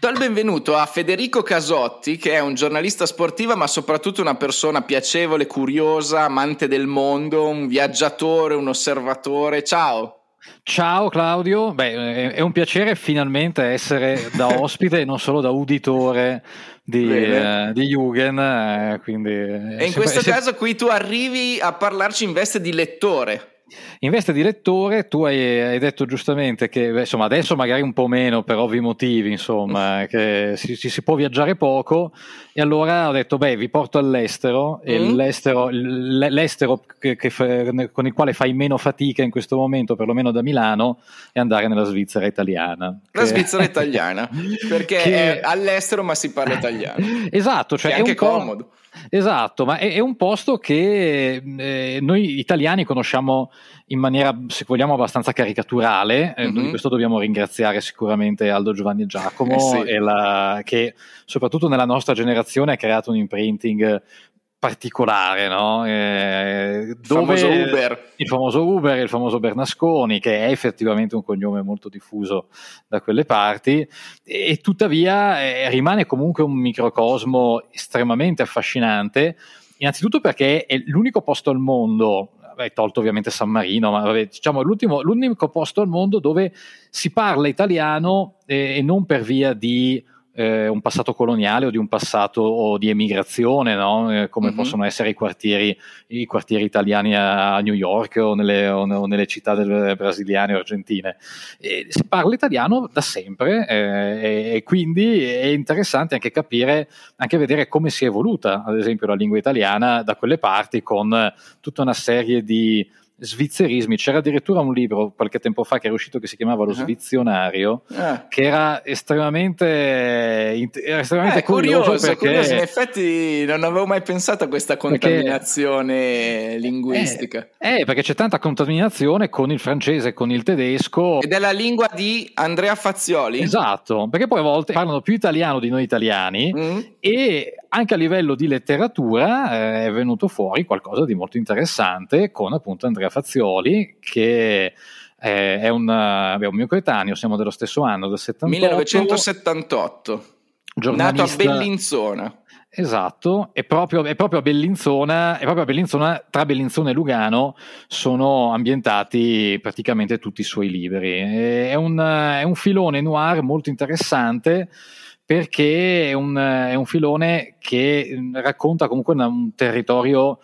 Do il benvenuto a Federico Casotti, che è un giornalista sportiva, ma soprattutto una persona piacevole, curiosa, amante del mondo, un viaggiatore, un osservatore. Ciao. Ciao Claudio, Beh, è un piacere finalmente essere da <laughs> ospite e non solo da uditore di, eh, di Jugend. Eh, quindi, e in questo <laughs> se... caso qui tu arrivi a parlarci in veste di lettore. In veste di lettore, tu hai, hai detto giustamente che insomma, adesso magari un po' meno per ovvi motivi, insomma, <laughs> che si, si, si, può viaggiare poco. E allora ho detto: Beh, vi porto all'estero, mm. e l'estero, l'estero che, che, con il quale fai meno fatica in questo momento, perlomeno da Milano, è andare nella Svizzera italiana. La che... Svizzera <laughs> italiana, perché che... è all'estero, ma si parla italiano. <laughs> Esatto, cioè è, è anche comodo. Esatto, ma è, è un posto che eh, noi italiani conosciamo in maniera, se vogliamo, abbastanza caricaturale. Eh, mm-hmm. Di questo dobbiamo ringraziare sicuramente Aldo Giovanni e Giacomo, eh sì. e la, che soprattutto nella nostra generazione ha creato un imprinting particolare, no? Eh, il famoso Uber. Il famoso Uber, il famoso Bernasconi, che è effettivamente un cognome molto diffuso da quelle parti, e, e tuttavia eh, rimane comunque un microcosmo estremamente affascinante, innanzitutto perché è l'unico posto al mondo, vabbè, tolto ovviamente San Marino, ma vabbè, diciamo l'unico posto al mondo dove si parla italiano eh, e non per via di eh, un passato coloniale o di un passato di emigrazione, no? eh, come mm-hmm. possono essere i quartieri, i quartieri, italiani a New York o nelle, o nelle città del, brasiliane o argentine. E si parla italiano da sempre eh, e, quindi è interessante anche capire, anche vedere come si è evoluta, ad esempio, la lingua italiana da quelle parti con tutta una serie di svizzerismi. C'era addirittura un libro qualche tempo fa che era uscito che si chiamava Lo uh-huh. Svizionario, uh. che era estremamente, era estremamente eh, curioso, curioso, perché, curioso. In effetti non avevo mai pensato a questa contaminazione perché, linguistica. Eh, eh, perché c'è tanta contaminazione con il francese, con il tedesco. Ed è la lingua di Andrea Fazzioli? Esatto, perché poi a volte parlano più italiano di noi italiani mm. e anche a livello di letteratura eh, è venuto fuori qualcosa di molto interessante con appunto Andrea Fazzioli che eh, è un, beh, un mio coetaneo, siamo dello stesso anno, del 78. 1978. Nato a Bellinzona. Esatto, è proprio, è proprio, a Bellinzona, è proprio a Bellinzona, tra Bellinzona e Lugano sono ambientati praticamente tutti i suoi libri. È un, è un filone noir molto interessante perché è un, è un filone che mm, racconta comunque un territorio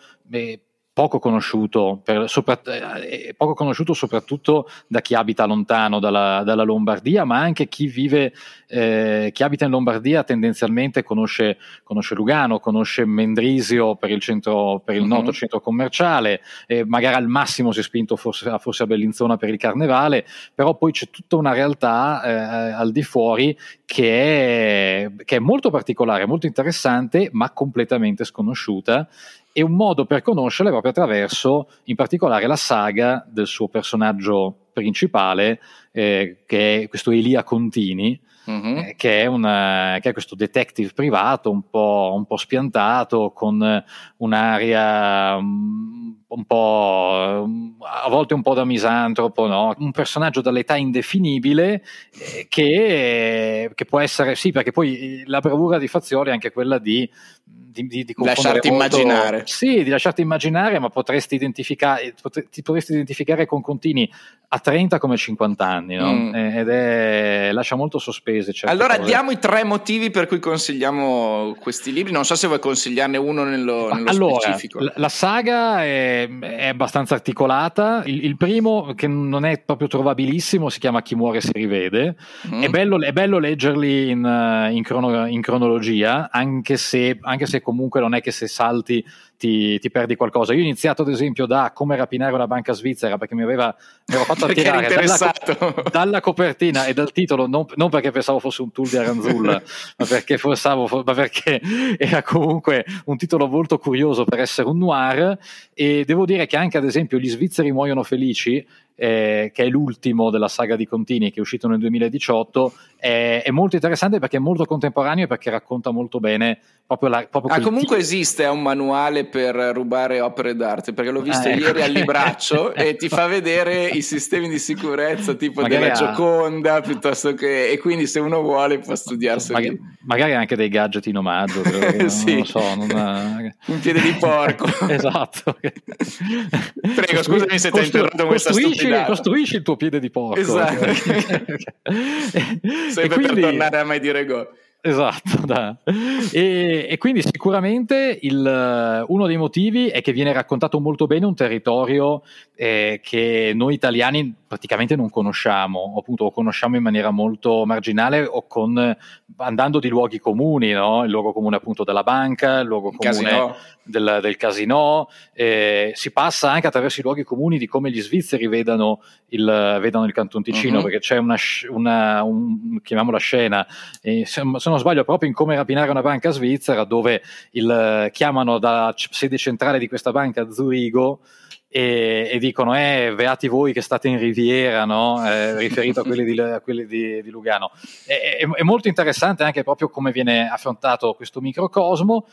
poco conosciuto, per, sopra, eh, poco conosciuto soprattutto da chi abita lontano dalla, dalla Lombardia, ma anche chi vive, eh, chi abita in Lombardia tendenzialmente conosce, conosce Lugano, conosce Mendrisio per il, centro, per il uh-huh. noto centro commerciale, eh, magari al massimo si è spinto forse, forse, a Bellinzona per il carnevale, però poi c'è tutta una realtà eh, al di fuori che è, che è molto particolare, molto interessante, ma completamente sconosciuta e un modo per conoscerla è proprio attraverso in particolare la saga del suo personaggio principale, eh, che è questo Elia Contini, uh-huh. eh, che, è una, che, è questo detective privato un po', un po spiantato, con un'aria mm, un po' a volte un po' da misantropo, no? un personaggio dall'età indefinibile eh, che, che, può essere, sì, perché poi la bravura di Fazioli è anche quella di, di, di, di lasciarti molto, immaginare. Sì, di lasciarti immaginare, ma potresti identificare, ti potresti identificare con Contini a 30 come 50 anni, no? mm. Eh, ed è, lascia molto sospese. Allora cose. diamo i tre motivi per cui consigliamo questi libri, non so se vuoi consigliarne uno nello, nello allora, specifico. La, la saga è, è, abbastanza articolata, il, il, primo che non è proprio trovabilissimo si chiama Chi muore si rivede, mm. è, bello, è, bello, leggerli in, in, crono, in cronologia, anche se, anche se comunque non è che se salti ti, ti, perdi qualcosa. Io ho iniziato ad esempio da come rapinare una banca svizzera perché mi aveva mi fatto <laughs> attirare dalla, dalla, copertina e dal titolo, non, non, perché pensavo fosse un tool di Aranzulla, <laughs> ma, perché pensavo, ma perché era comunque un titolo molto curioso per essere un noir e devo dire che anche ad esempio Gli svizzeri muoiono felici eh, che è l'ultimo della saga di Contini che è uscito nel 2018, è, è, molto interessante perché è molto contemporaneo e perché racconta molto bene proprio la... Proprio ah, comunque tipo. esiste un manuale per rubare opere d'arte, perché l'ho visto ah, ecco. ieri al libraccio <laughs> e ti fa vedere i sistemi di sicurezza tipo magari della ha... Gioconda piuttosto che... e quindi se uno vuole può studiarseli. Magari, magari anche dei gadget in omaggio, <laughs> però, sì. non lo so. Non ha... Un piede di porco. <laughs> esatto. Prego, scusami se ti ho interrotto questa stupidità costruisci, il tuo piede di porco. Esatto. <laughs> Sempre quindi, per tornare a mai dire go. Esatto, e, e, quindi sicuramente il, uno dei motivi è che viene raccontato molto bene un territorio eh, che noi italiani praticamente non conosciamo, o appunto lo conosciamo in maniera molto marginale o con, andando di luoghi comuni, no? il luogo comune appunto della banca, il luogo comune casino. Del, del casino, eh, si passa anche attraverso i luoghi comuni di come gli svizzeri vedano il, vedano il Canton Ticino, uh-huh. perché c'è una, una un, chiamiamola scena, eh, se, se, non sbaglio proprio in come rapinare una banca svizzera, dove il, chiamano da sede centrale di questa banca a Zurigo, e, e, dicono eh, beati voi che state in Riviera, no? eh, riferito a quelli di, a quelli di, di Lugano. È, è, è, molto interessante anche proprio come viene affrontato questo microcosmo.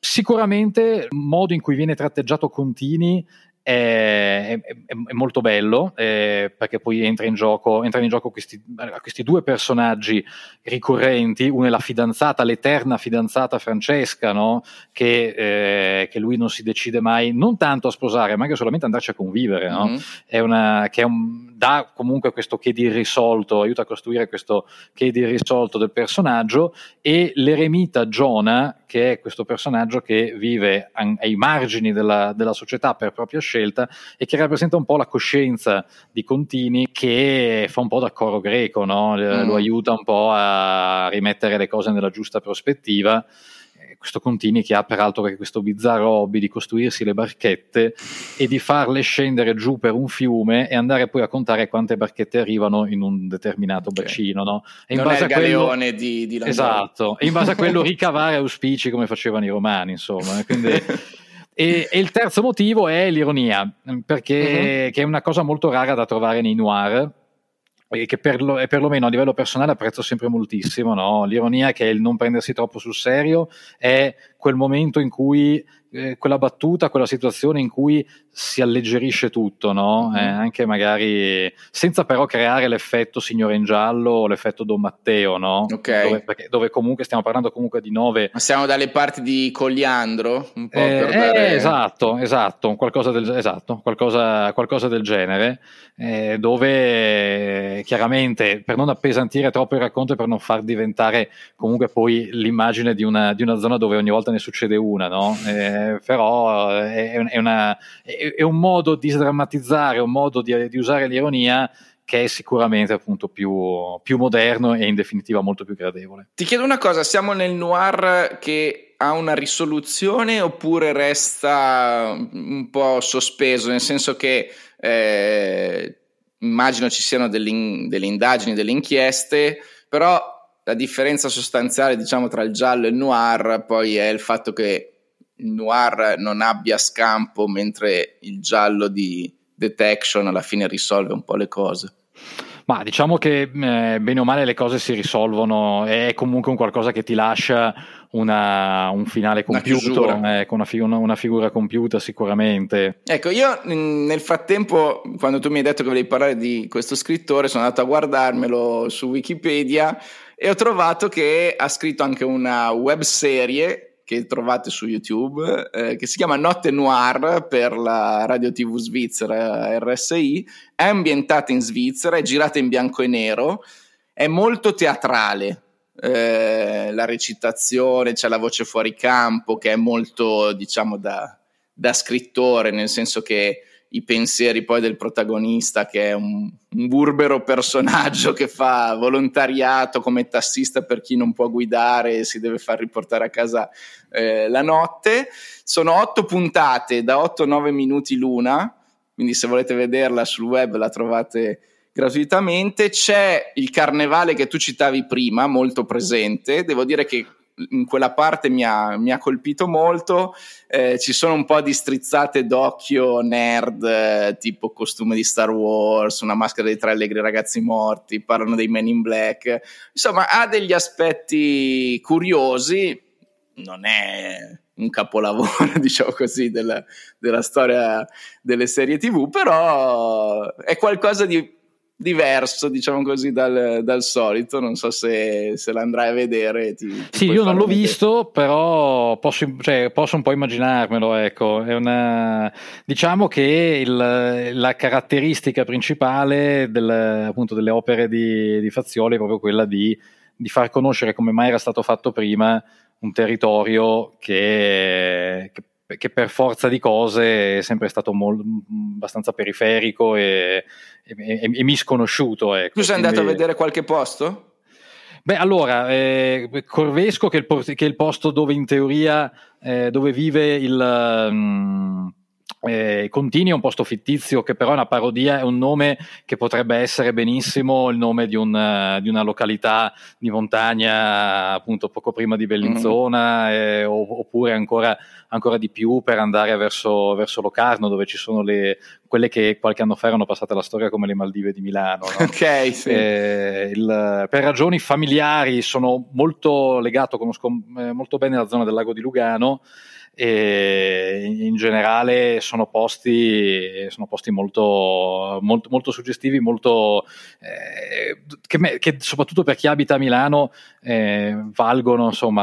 Sicuramente il modo in cui viene tratteggiato Contini è, è, è molto bello eh, perché poi entra in gioco, entrano in gioco questi, questi, due personaggi ricorrenti, uno è la fidanzata, l'eterna fidanzata Francesca, no? che, eh, che, lui non si decide mai non tanto a sposare, ma anche solamente andarci a convivere, no? mm-hmm. è una, che un, dà comunque questo che di irrisolto, aiuta a costruire questo che di irrisolto del personaggio e l'eremita Jonah, che è questo personaggio che vive ai margini della, della società per propria scelta, scelta e che rappresenta un po' la coscienza di Contini che fa un po' da coro greco, no? mm. lo aiuta un po' a rimettere le cose nella giusta prospettiva questo Contini che ha peraltro questo bizzarro hobby di costruirsi le barchette e di farle scendere giù per un fiume e andare poi a contare quante barchette arrivano in un determinato okay. bacino. No? E in non base è il a quello, di, di Esatto, e in base a quello <laughs> ricavare auspici come facevano i romani, insomma. Quindi, <laughs> e, e, il terzo motivo è l'ironia, perché uh-huh. che è una cosa molto rara da trovare nei noir e che per lo, perlomeno a livello personale apprezzo sempre moltissimo. No? L'ironia che è il non prendersi troppo sul serio è quel momento in cui eh, quella battuta, quella situazione in cui si alleggerisce tutto, no? mm-hmm. eh, anche magari senza però creare l'effetto signore in giallo o l'effetto Don Matteo, no? Okay. Dove, perché, dove, comunque stiamo parlando comunque di nove. Ma siamo dalle parti di Cogliandro, un po' eh, per dare... Eh, esatto, esatto, qualcosa del, esatto, qualcosa, qualcosa del genere, eh, dove chiaramente per non appesantire troppo il racconto e per non far diventare comunque poi l'immagine di una, di una zona dove ogni volta ne succede una, no? Eh, però è, è, una, è, un modo di sdrammatizzare, un modo di, di usare l'ironia che è sicuramente appunto più, più, moderno e in definitiva molto più gradevole. Ti chiedo una cosa, siamo nel noir che ha una risoluzione oppure resta un po' sospeso, nel senso che eh, immagino ci siano delle, delle indagini, delle inchieste, però la differenza sostanziale diciamo tra il giallo e il noir poi è il fatto che il noir non abbia scampo mentre il giallo di detection alla fine risolve un po' le cose. Ma diciamo che eh, bene o male le cose si risolvono, è comunque un qualcosa che ti lascia una, un finale compiuto, una, ecco, una, una, una, figura compiuta sicuramente. Ecco, io nel frattempo, quando tu mi hai detto che volevi parlare di questo scrittore, sono andato a guardarmelo su Wikipedia e ho trovato che ha scritto anche una web serie che trovate su YouTube eh, che si chiama Notte Noir per la radio TV svizzera RSI, è ambientata in Svizzera, è girata in bianco e nero, è molto teatrale. Eh, la recitazione, c'è la voce fuori campo che è molto, diciamo, da, da scrittore, nel senso che i pensieri poi del protagonista che è un, un, burbero personaggio che fa volontariato come tassista per chi non può guidare e si deve far riportare a casa eh, la notte. Sono otto puntate da 8-9 minuti l'una, quindi se volete vederla sul web la trovate gratuitamente. C'è il carnevale che tu citavi prima, molto presente. Devo dire che in quella parte mi ha, mi ha colpito molto. Eh, ci sono un po' di strizzate d'occhio nerd, eh, tipo costume di Star Wars, una maschera dei tre allegri ragazzi morti, parlano dei Men in Black. Insomma, ha degli aspetti curiosi. Non è un capolavoro, <laughs> diciamo così, della, della storia delle serie TV, però è qualcosa di diverso, diciamo così, dal, dal solito. Non so se, se l'andrai a vedere. Ti, ti sì, io non l'ho vedere. visto, però posso, cioè, posso, un po' immaginarmelo. Ecco. È una, diciamo che il, la caratteristica principale del, appunto, delle opere di, di Fazioli è proprio quella di, di far conoscere come mai era stato fatto prima un territorio che, che che per forza di cose è sempre stato molto, abbastanza periferico e, e, e, misconosciuto. Ecco. Tu sei Quindi... andato a vedere qualche posto? Beh, allora, eh, Corvesco, che è, il, che è, il, posto dove in teoria eh, dove vive il... Um, eh, Contini è un posto fittizio che però è una parodia, è un nome che potrebbe essere benissimo il nome di, un, uh, di una località di montagna appunto poco prima di Bellinzona mm. eh, oppure ancora, ancora, di più per andare verso, verso Locarno dove ci sono le, quelle che qualche anno fa erano passate alla storia come le Maldive di Milano. No? <laughs> ok, sì. Eh, il, per ragioni familiari sono molto legato, conosco eh, molto bene la zona del lago di Lugano e in generale sono posti, sono posti molto, molto, molto suggestivi, molto, eh, che, me, che, soprattutto per chi abita a Milano eh, valgono, insomma,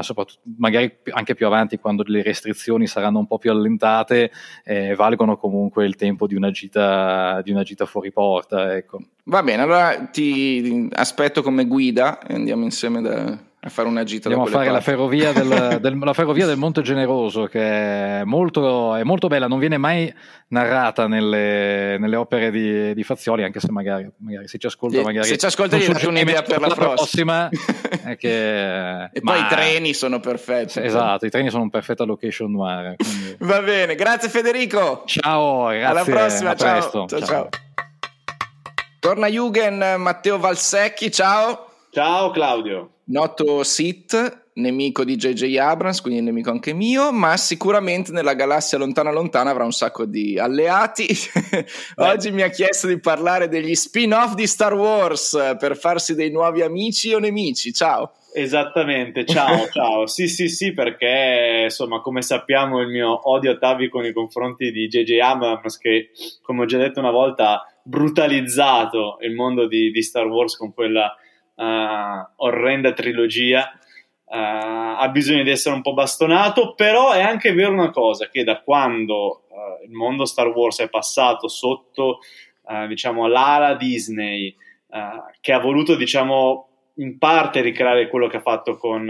magari anche più avanti quando le restrizioni saranno un po' più allentate, eh, valgono comunque il tempo di una gita, di una gita fuori porta. Ecco. Va bene, allora ti aspetto come guida e andiamo insieme da, a fare una gita Andiamo a fare la ferrovia del, <laughs> del, la ferrovia del, Monte Generoso, che è molto, è molto, bella, non viene mai narrata nelle, nelle opere di, di, Fazioli, anche se magari, magari se ci ascolta, magari se ci ascolta gli date un'idea per la prossima. <laughs> che, e poi i treni sono perfetti. Esatto, i treni sono un perfetto location noir. Quindi... <laughs> Va bene, grazie Federico. Ciao, grazie. Alla prossima, ciao. ciao. ciao. ciao. Torna Jugend Matteo Valsecchi, ciao. Ciao Claudio noto Sith, nemico di JJ Abrams, quindi nemico anche mio, ma sicuramente nella galassia lontana lontana avrà un sacco di alleati. <laughs> Oggi mi ha chiesto di parlare degli spin-off di Star Wars per farsi dei nuovi amici o nemici. Ciao. Esattamente, ciao, <laughs> ciao. Sì, sì, sì, perché insomma, come sappiamo, il mio odio atavico nei confronti di JJ Abrams, che come ho già detto una volta, ha brutalizzato il mondo di, di Star Wars con quella uh, orrenda trilogia, uh, ha bisogno di essere un po' bastonato, però è anche vero una cosa, che da quando uh, il mondo Star Wars è passato sotto, diciamo, l'ala Disney, che ha voluto, diciamo, in parte ricreare quello che ha fatto con,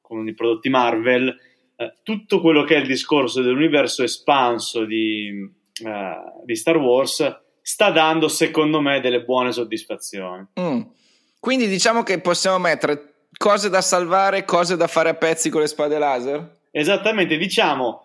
con i prodotti Marvel, tutto quello che è il discorso dell'universo espanso di, di Star Wars sta dando, secondo me, delle buone soddisfazioni. Mm. Quindi diciamo che possiamo mettere cose da salvare, cose da fare a pezzi con le spade laser? Esattamente, diciamo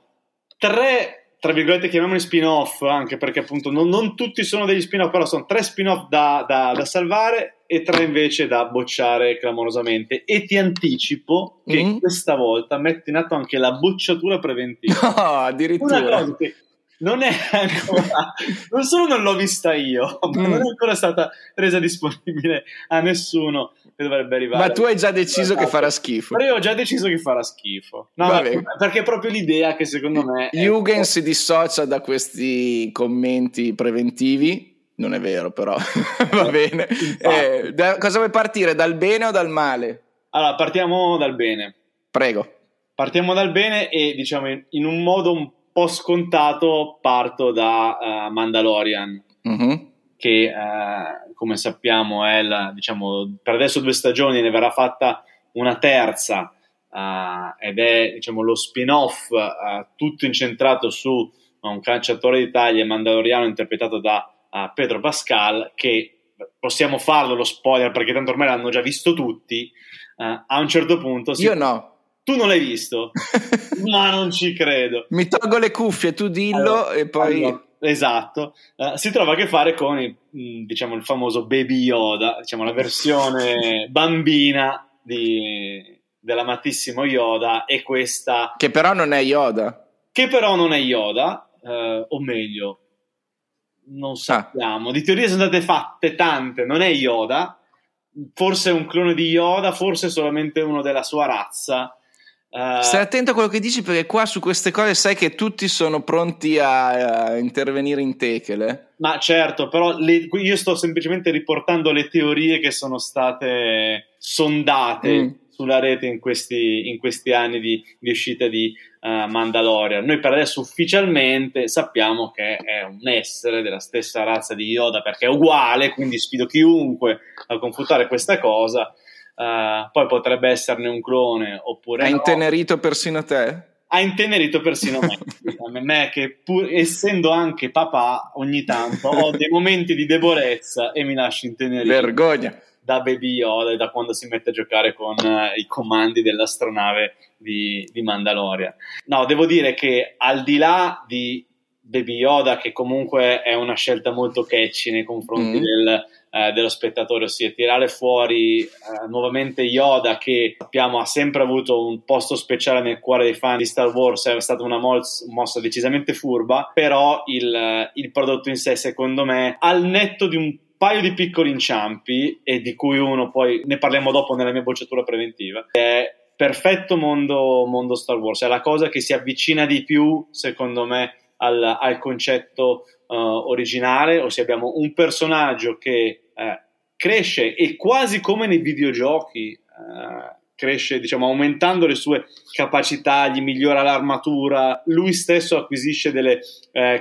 tre, tra virgolette, chiamiamoli spin-off, anche perché appunto non, non tutti sono degli spin-off, però sono tre spin-off da, da, da salvare e tre invece da bocciare clamorosamente. E ti anticipo che mm. questa volta metto in atto anche la bocciatura preventiva. <laughs> No, addirittura. Una cosa che non è ancora, non solo non l'ho vista io, ma mm. non è ancora stata resa disponibile a nessuno che dovrebbe arrivare. Ma tu hai già deciso che farà schifo. Però io ho già deciso che farà schifo. No, ma, perché è proprio l'idea che secondo me... Jugend si dissocia da questi commenti preventivi. Non è vero, però <laughs> va bene. Eh, da, cosa vuoi partire? Dal bene o dal male? Allora, partiamo dal bene. Prego. Partiamo dal bene e diciamo in, in un modo un po' scontato parto da uh, Mandalorian, mm-hmm. che uh, come sappiamo è la, diciamo, per adesso due stagioni, ne verrà fatta una terza uh, ed è diciamo, lo spin-off tutto incentrato su un calciatore d'Italia mandaloriano interpretato da Pedro Pascal che possiamo farlo lo spoiler perché tanto ormai l'hanno già visto tutti a un certo punto io no tu non l'hai visto, <laughs> ma non ci credo. Mi tolgo le cuffie, tu dillo allora, e poi. Allora, esatto, uh, si trova a che fare con il, mm, diciamo, il famoso Baby Yoda, diciamo la versione <laughs> bambina di, dell'amatissimo Yoda e questa... Che però non è Yoda. Che però non è Yoda, uh, o meglio, non ah. sappiamo. Ah. Di teorie sono state fatte tante, non è Yoda, forse è un clone di Yoda, forse solamente uno della sua razza. Uh, Stai attento a quello che dici perché qua su queste cose sai che tutti sono pronti a, a intervenire in techele. Ma certo, però le, io sto semplicemente riportando le teorie che sono state sondate mm. sulla rete in questi, in questi anni di, di, uscita di uh, Mandalorian. Noi per adesso ufficialmente sappiamo che è un essere della stessa razza di Yoda perché è uguale, quindi sfido chiunque a confutare questa cosa. Uh, poi potrebbe esserne un clone oppure. Ha no. intenerito persino te? Ha intenerito persino me. <laughs> me che pur essendo anche papà, ogni tanto ho dei <laughs> momenti di debolezza e mi lascio intenerire. Vergogna! Da Baby Yoda e da quando si mette a giocare con uh, i comandi dell'astronave di, di Mandalorian. No, devo dire che al di là di Baby Yoda, che comunque è una scelta molto catchy nei confronti mm. del eh, dello spettatore, ossia tirare fuori eh, nuovamente Yoda che sappiamo ha sempre avuto un posto speciale nel cuore dei fan di Star Wars, è stata una moz- mossa decisamente furba, però il, il prodotto in sé secondo me al netto di un paio di piccoli inciampi e di cui uno poi ne parliamo dopo nella mia bocciatura preventiva è perfetto mondo, mondo Star Wars. È la cosa che si avvicina di più secondo me al, al concetto uh, originale, ossia abbiamo un personaggio che uh, cresce e quasi come nei videogiochi uh, cresce, diciamo, aumentando le sue capacità, gli migliora l'armatura, lui stesso acquisisce delle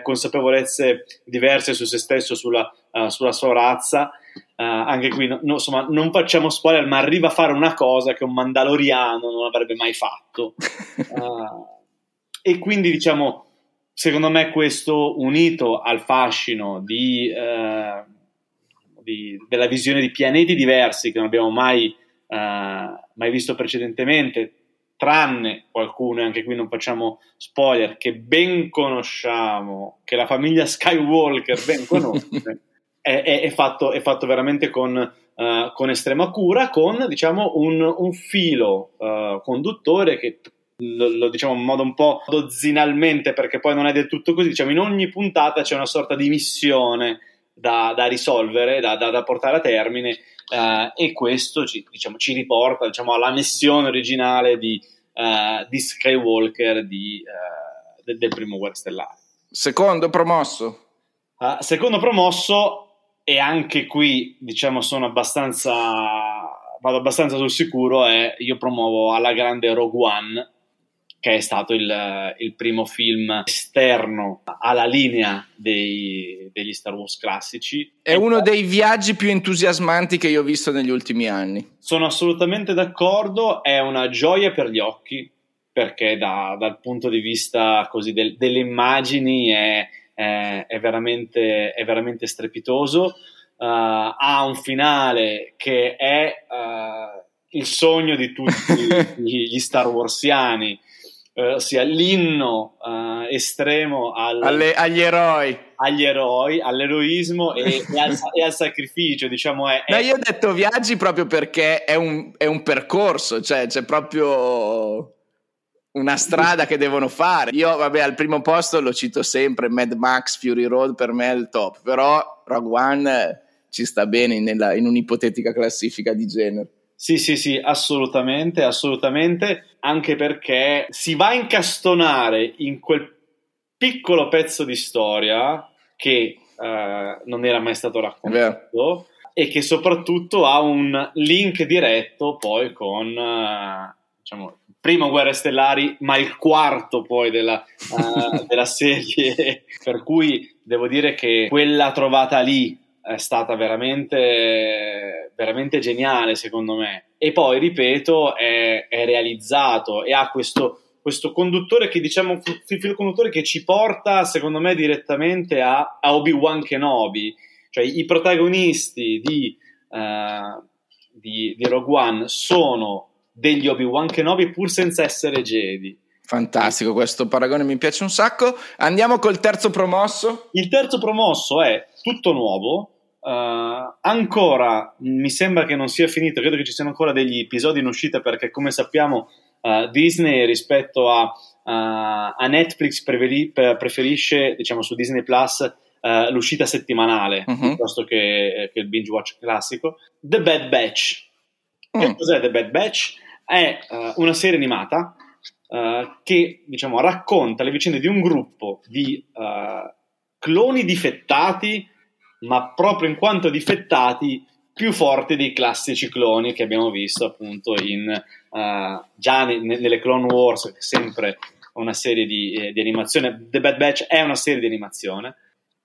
consapevolezze diverse su se stesso, sulla, sulla sua razza Uh, anche qui no, no, insomma, non facciamo spoiler, ma arriva a fare una cosa che un mandaloriano non avrebbe mai fatto. Uh, <laughs> e quindi diciamo, secondo me questo unito al fascino di, uh, di, della visione di pianeti diversi che non abbiamo mai, mai visto precedentemente, tranne qualcuno, anche qui non facciamo spoiler, che ben conosciamo, che la famiglia Skywalker ben conosce, <laughs> è, è, è, fatto, è, fatto, veramente con, uh, con, estrema cura, con diciamo, un, un filo uh, conduttore che lo, lo, diciamo in modo un po' dozzinalmente, perché poi non è del tutto così, diciamo in ogni puntata c'è una sorta di missione da, da risolvere, da, da, da, portare a termine uh, e questo ci, diciamo, ci riporta diciamo, alla missione originale di, uh, di Skywalker di, uh, del, del, primo Guerra Stellare. Secondo promosso. secondo promosso e anche qui diciamo sono abbastanza vado abbastanza sul sicuro e io promuovo alla grande Rogue One che è stato il, il primo film esterno alla linea dei, degli Star Wars classici. È uno dei viaggi più entusiasmanti che io ho visto negli ultimi anni. Sono assolutamente d'accordo, è una gioia per gli occhi, perché da, dal punto di vista così del, delle immagini è, è, è, veramente, è veramente strepitoso. Uh, ha un finale che è uh, il sogno di tutti <laughs> gli Star Warsiani eh, ossia l'inno uh, estremo al, Alle, agli eroi. Agli eroi, all'eroismo e, e, <laughs> al, e al, sacrificio, diciamo. È, è... No, io ho detto viaggi proprio perché è un, è un percorso, cioè c'è proprio una strada che devono fare. Io, vabbè, al primo posto lo cito sempre, Mad Max Fury Road per me è il top, però Rogue One ci sta bene nella, in un'ipotetica classifica di genere. Sì, sì, sì, assolutamente, assolutamente, anche perché si va a incastonare in quel piccolo pezzo di storia che uh, non era mai stato raccontato e che soprattutto ha un link diretto poi con, uh, diciamo, il primo Guerre Stellari, ma il quarto poi della, uh, <laughs> della serie, per cui devo dire che quella trovata lì è stata veramente, veramente geniale secondo me. E poi, ripeto, è, è realizzato e ha questo, questo conduttore che diciamo il filo conduttore che ci porta secondo me direttamente a, a Obi-Wan Kenobi cioè i protagonisti di, uh, di, di, Rogue One sono degli Obi-Wan Kenobi pur senza essere Jedi fantastico questo paragone mi piace un sacco andiamo col terzo promosso il terzo promosso è tutto nuovo. Uh, ancora mi sembra che non sia finito, credo che ci siano ancora degli episodi in uscita perché come sappiamo uh, Disney rispetto a, uh, a Netflix preveri- preferisce diciamo su Disney Plus l'uscita settimanale uh-huh. piuttosto che, che, il binge watch classico. The Bad Batch. Mm. Che cos'è The Bad Batch? È una serie animata che diciamo racconta le vicende di un gruppo di cloni difettati, ma proprio in quanto difettati più forti dei classici cloni che abbiamo visto appunto in, uh, già ne, nelle Clone Wars, sempre una serie di, eh, di animazione. The Bad Batch è una serie di animazione.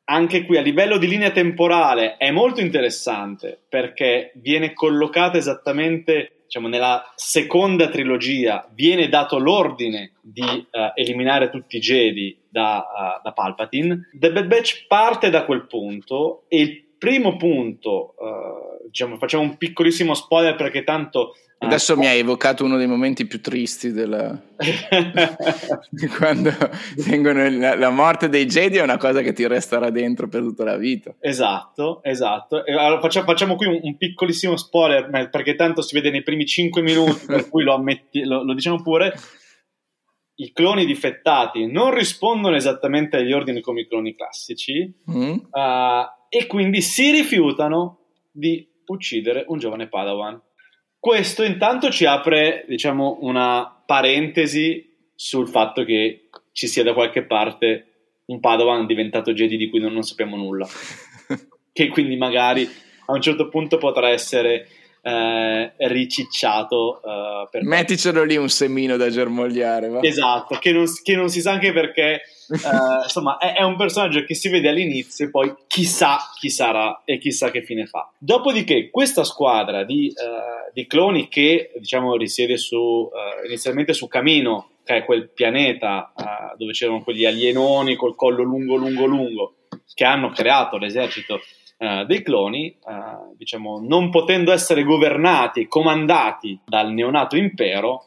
Anche qui a livello di linea temporale è molto interessante perché viene collocata esattamente diciamo, nella seconda trilogia viene dato l'ordine di uh, eliminare tutti i Jedi da, uh, da, Palpatine. The Bad Batch parte da quel punto e il primo punto, uh, diciamo, facciamo un piccolissimo spoiler perché tanto Adesso ah, mi hai evocato uno dei momenti più tristi della... <laughs> <laughs> quando vengono la, la, morte dei Jedi è una cosa che ti resterà dentro per tutta la vita. Esatto, esatto. E allora facciamo, facciamo qui un, un, piccolissimo spoiler perché tanto si vede nei primi 5 minuti, per cui lo, ammetti, lo, lo diciamo pure. I cloni difettati non rispondono esattamente agli ordini come i cloni classici mm. uh, e quindi si rifiutano di uccidere un giovane Padawan. Questo intanto ci apre, diciamo, una parentesi sul fatto che ci sia da qualche parte un Padawan diventato Jedi di cui non, non sappiamo nulla. <laughs> che quindi magari a un certo punto potrà essere, eh, ricicciato. Uh, per Metticelo lì un semino da germogliare. Va? Esatto, che non, che non, si sa anche perché, uh, <laughs> insomma, è, è, un personaggio che si vede all'inizio e poi chissà chi sarà e chissà che fine fa. Dopodiché, questa squadra di, uh, di cloni che, diciamo, risiede su, inizialmente su Camino, che è quel pianeta dove c'erano quegli alienoni col collo lungo, lungo, lungo, che hanno creato l'esercito uh, dei cloni, uh, diciamo, non potendo essere governati e comandati dal neonato impero,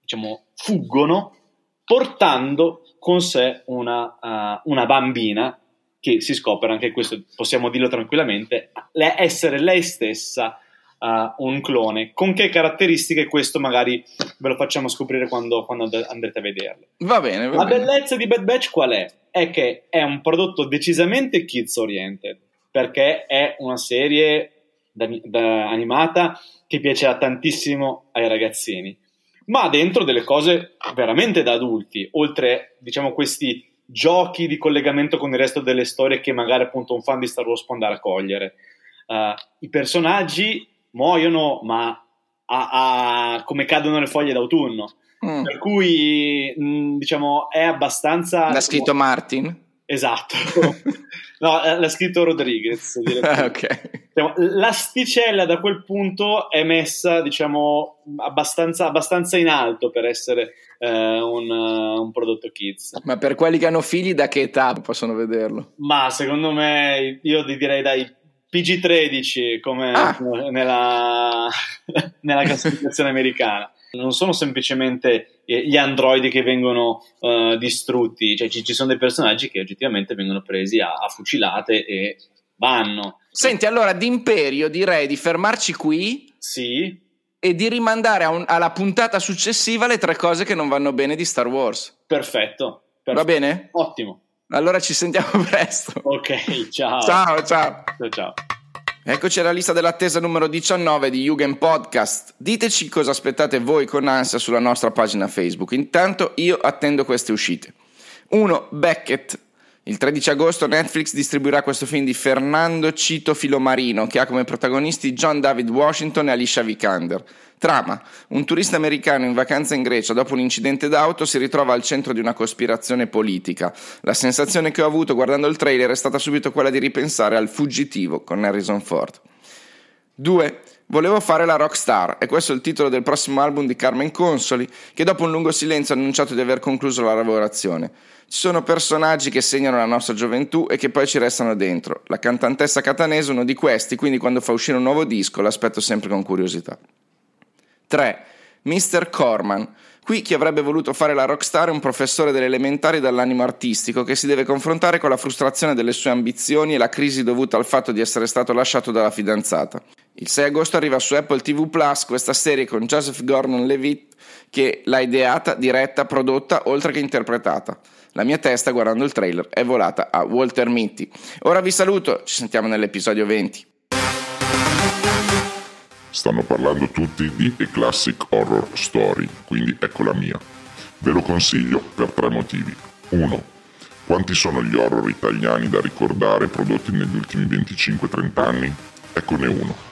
diciamo, fuggono portando con sé una, uh, una bambina che si scopre, anche questo possiamo dirlo tranquillamente, essere lei stessa Uh, un clone. Con che caratteristiche? Questo magari ve lo facciamo scoprire quando, quando andrete a vederlo. Va bene. Va La bene. bellezza di Bad Batch qual è? È che è un prodotto decisamente kids oriented perché è una serie da, da animata che piacerà tantissimo ai ragazzini, ma dentro delle cose veramente da adulti, oltre diciamo questi giochi di collegamento con il resto delle storie che magari appunto un fan di Star Wars può andare a cogliere. Uh, I personaggi muoiono, ma a, a, come cadono le foglie d'autunno. Mm. Per cui, mh, diciamo, è abbastanza. L'ha scritto Martin? Esatto, <laughs> no, eh, l'ha scritto Rodriguez. <laughs> okay. diciamo, l'asticella da quel punto è messa, diciamo, abbastanza, abbastanza in alto per essere eh, un, un, prodotto kids. Ma per quelli che hanno figli, da che età possono vederlo? Ma secondo me, io direi dai PG13 come ah. nella, <laughs> nella classificazione americana non sono semplicemente eh, gli androidi che vengono uh, distrutti, cioè ci, ci, sono dei personaggi che oggettivamente vengono presi a, a fucilate e vanno. Senti, allora d'imperio direi di fermarci qui. Sì. E di rimandare un, alla puntata successiva le tre cose che non vanno bene di Star Wars. Perfetto. perfetto. Va bene? Ottimo. Allora ci sentiamo <laughs> presto. Ok, ciao. Ciao, ciao. Ciao, ciao. Eccoci alla lista dell'attesa numero 19 di Jugend Podcast. Diteci cosa aspettate voi con ansia sulla nostra pagina Facebook. Intanto io attendo queste uscite. 1. Beckett. Il 13 agosto Netflix distribuirà questo film di Fernando Cito Filomarino che ha come protagonisti John David Washington e Alicia Vikander. Trama. Un turista americano in vacanza in Grecia dopo un incidente d'auto si ritrova al centro di una cospirazione politica. La sensazione che ho avuto guardando il trailer è stata subito quella di ripensare al fuggitivo con Harrison Ford. 2. Volevo fare la rockstar e questo è il titolo del prossimo album di Carmen Consoli che dopo un lungo silenzio ha annunciato di aver concluso la lavorazione. Ci sono personaggi che segnano la nostra gioventù e che poi ci restano dentro. La cantantessa catanese è uno di questi, quindi quando fa uscire un nuovo disco l'aspetto sempre con curiosità. 3. Mr. Corman. Qui chi avrebbe voluto fare la rockstar è un professore delle elementari dall'animo artistico che si deve confrontare con la frustrazione delle sue ambizioni e la crisi dovuta al fatto di essere stato lasciato dalla fidanzata. Il 6 agosto arriva su Apple TV Plus questa serie con Joseph Gordon-Levitt che l'ha ideata, diretta, prodotta oltre che interpretata. La mia testa, guardando il trailer, è volata a Walter Mitty. Ora vi saluto, ci sentiamo nell'episodio 20. Stanno parlando tutti di A Classic Horror Story, quindi ecco la mia. Ve lo consiglio per tre motivi. 1. Quanti sono gli horror italiani da ricordare prodotti negli ultimi 25-30 anni? Eccone uno.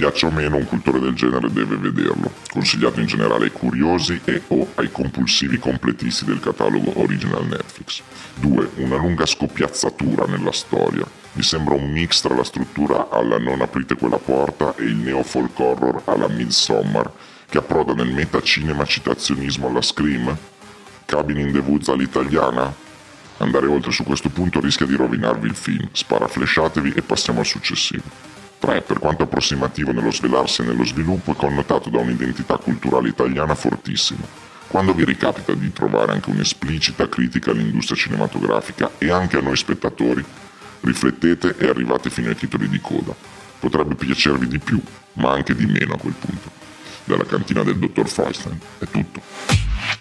Piaccia o meno, un cultore del genere deve vederlo, consigliato in generale ai curiosi e o ai compulsivi completisti del catalogo original Netflix. 2. Una lunga scoppiazzatura nella storia, mi sembra un mix tra la struttura alla Non aprite quella porta e il neo-folk horror alla Midsommar, che approda nel metacinema citazionismo alla Scream? Cabin in the Woods all'italiana? Andare oltre su questo punto rischia di rovinarvi il film, sparaflesciatevi e passiamo al successivo. 3. Per quanto approssimativo nello svelarsi e nello sviluppo, è connotato da un'identità culturale italiana fortissima. Quando vi ricapita di trovare anche un'esplicita critica all'industria cinematografica e anche a noi spettatori, Riflettete e arrivate fino ai titoli di coda. Potrebbe piacervi di più, ma anche di meno a quel punto. Dalla cantina del dottor Feinstein è tutto.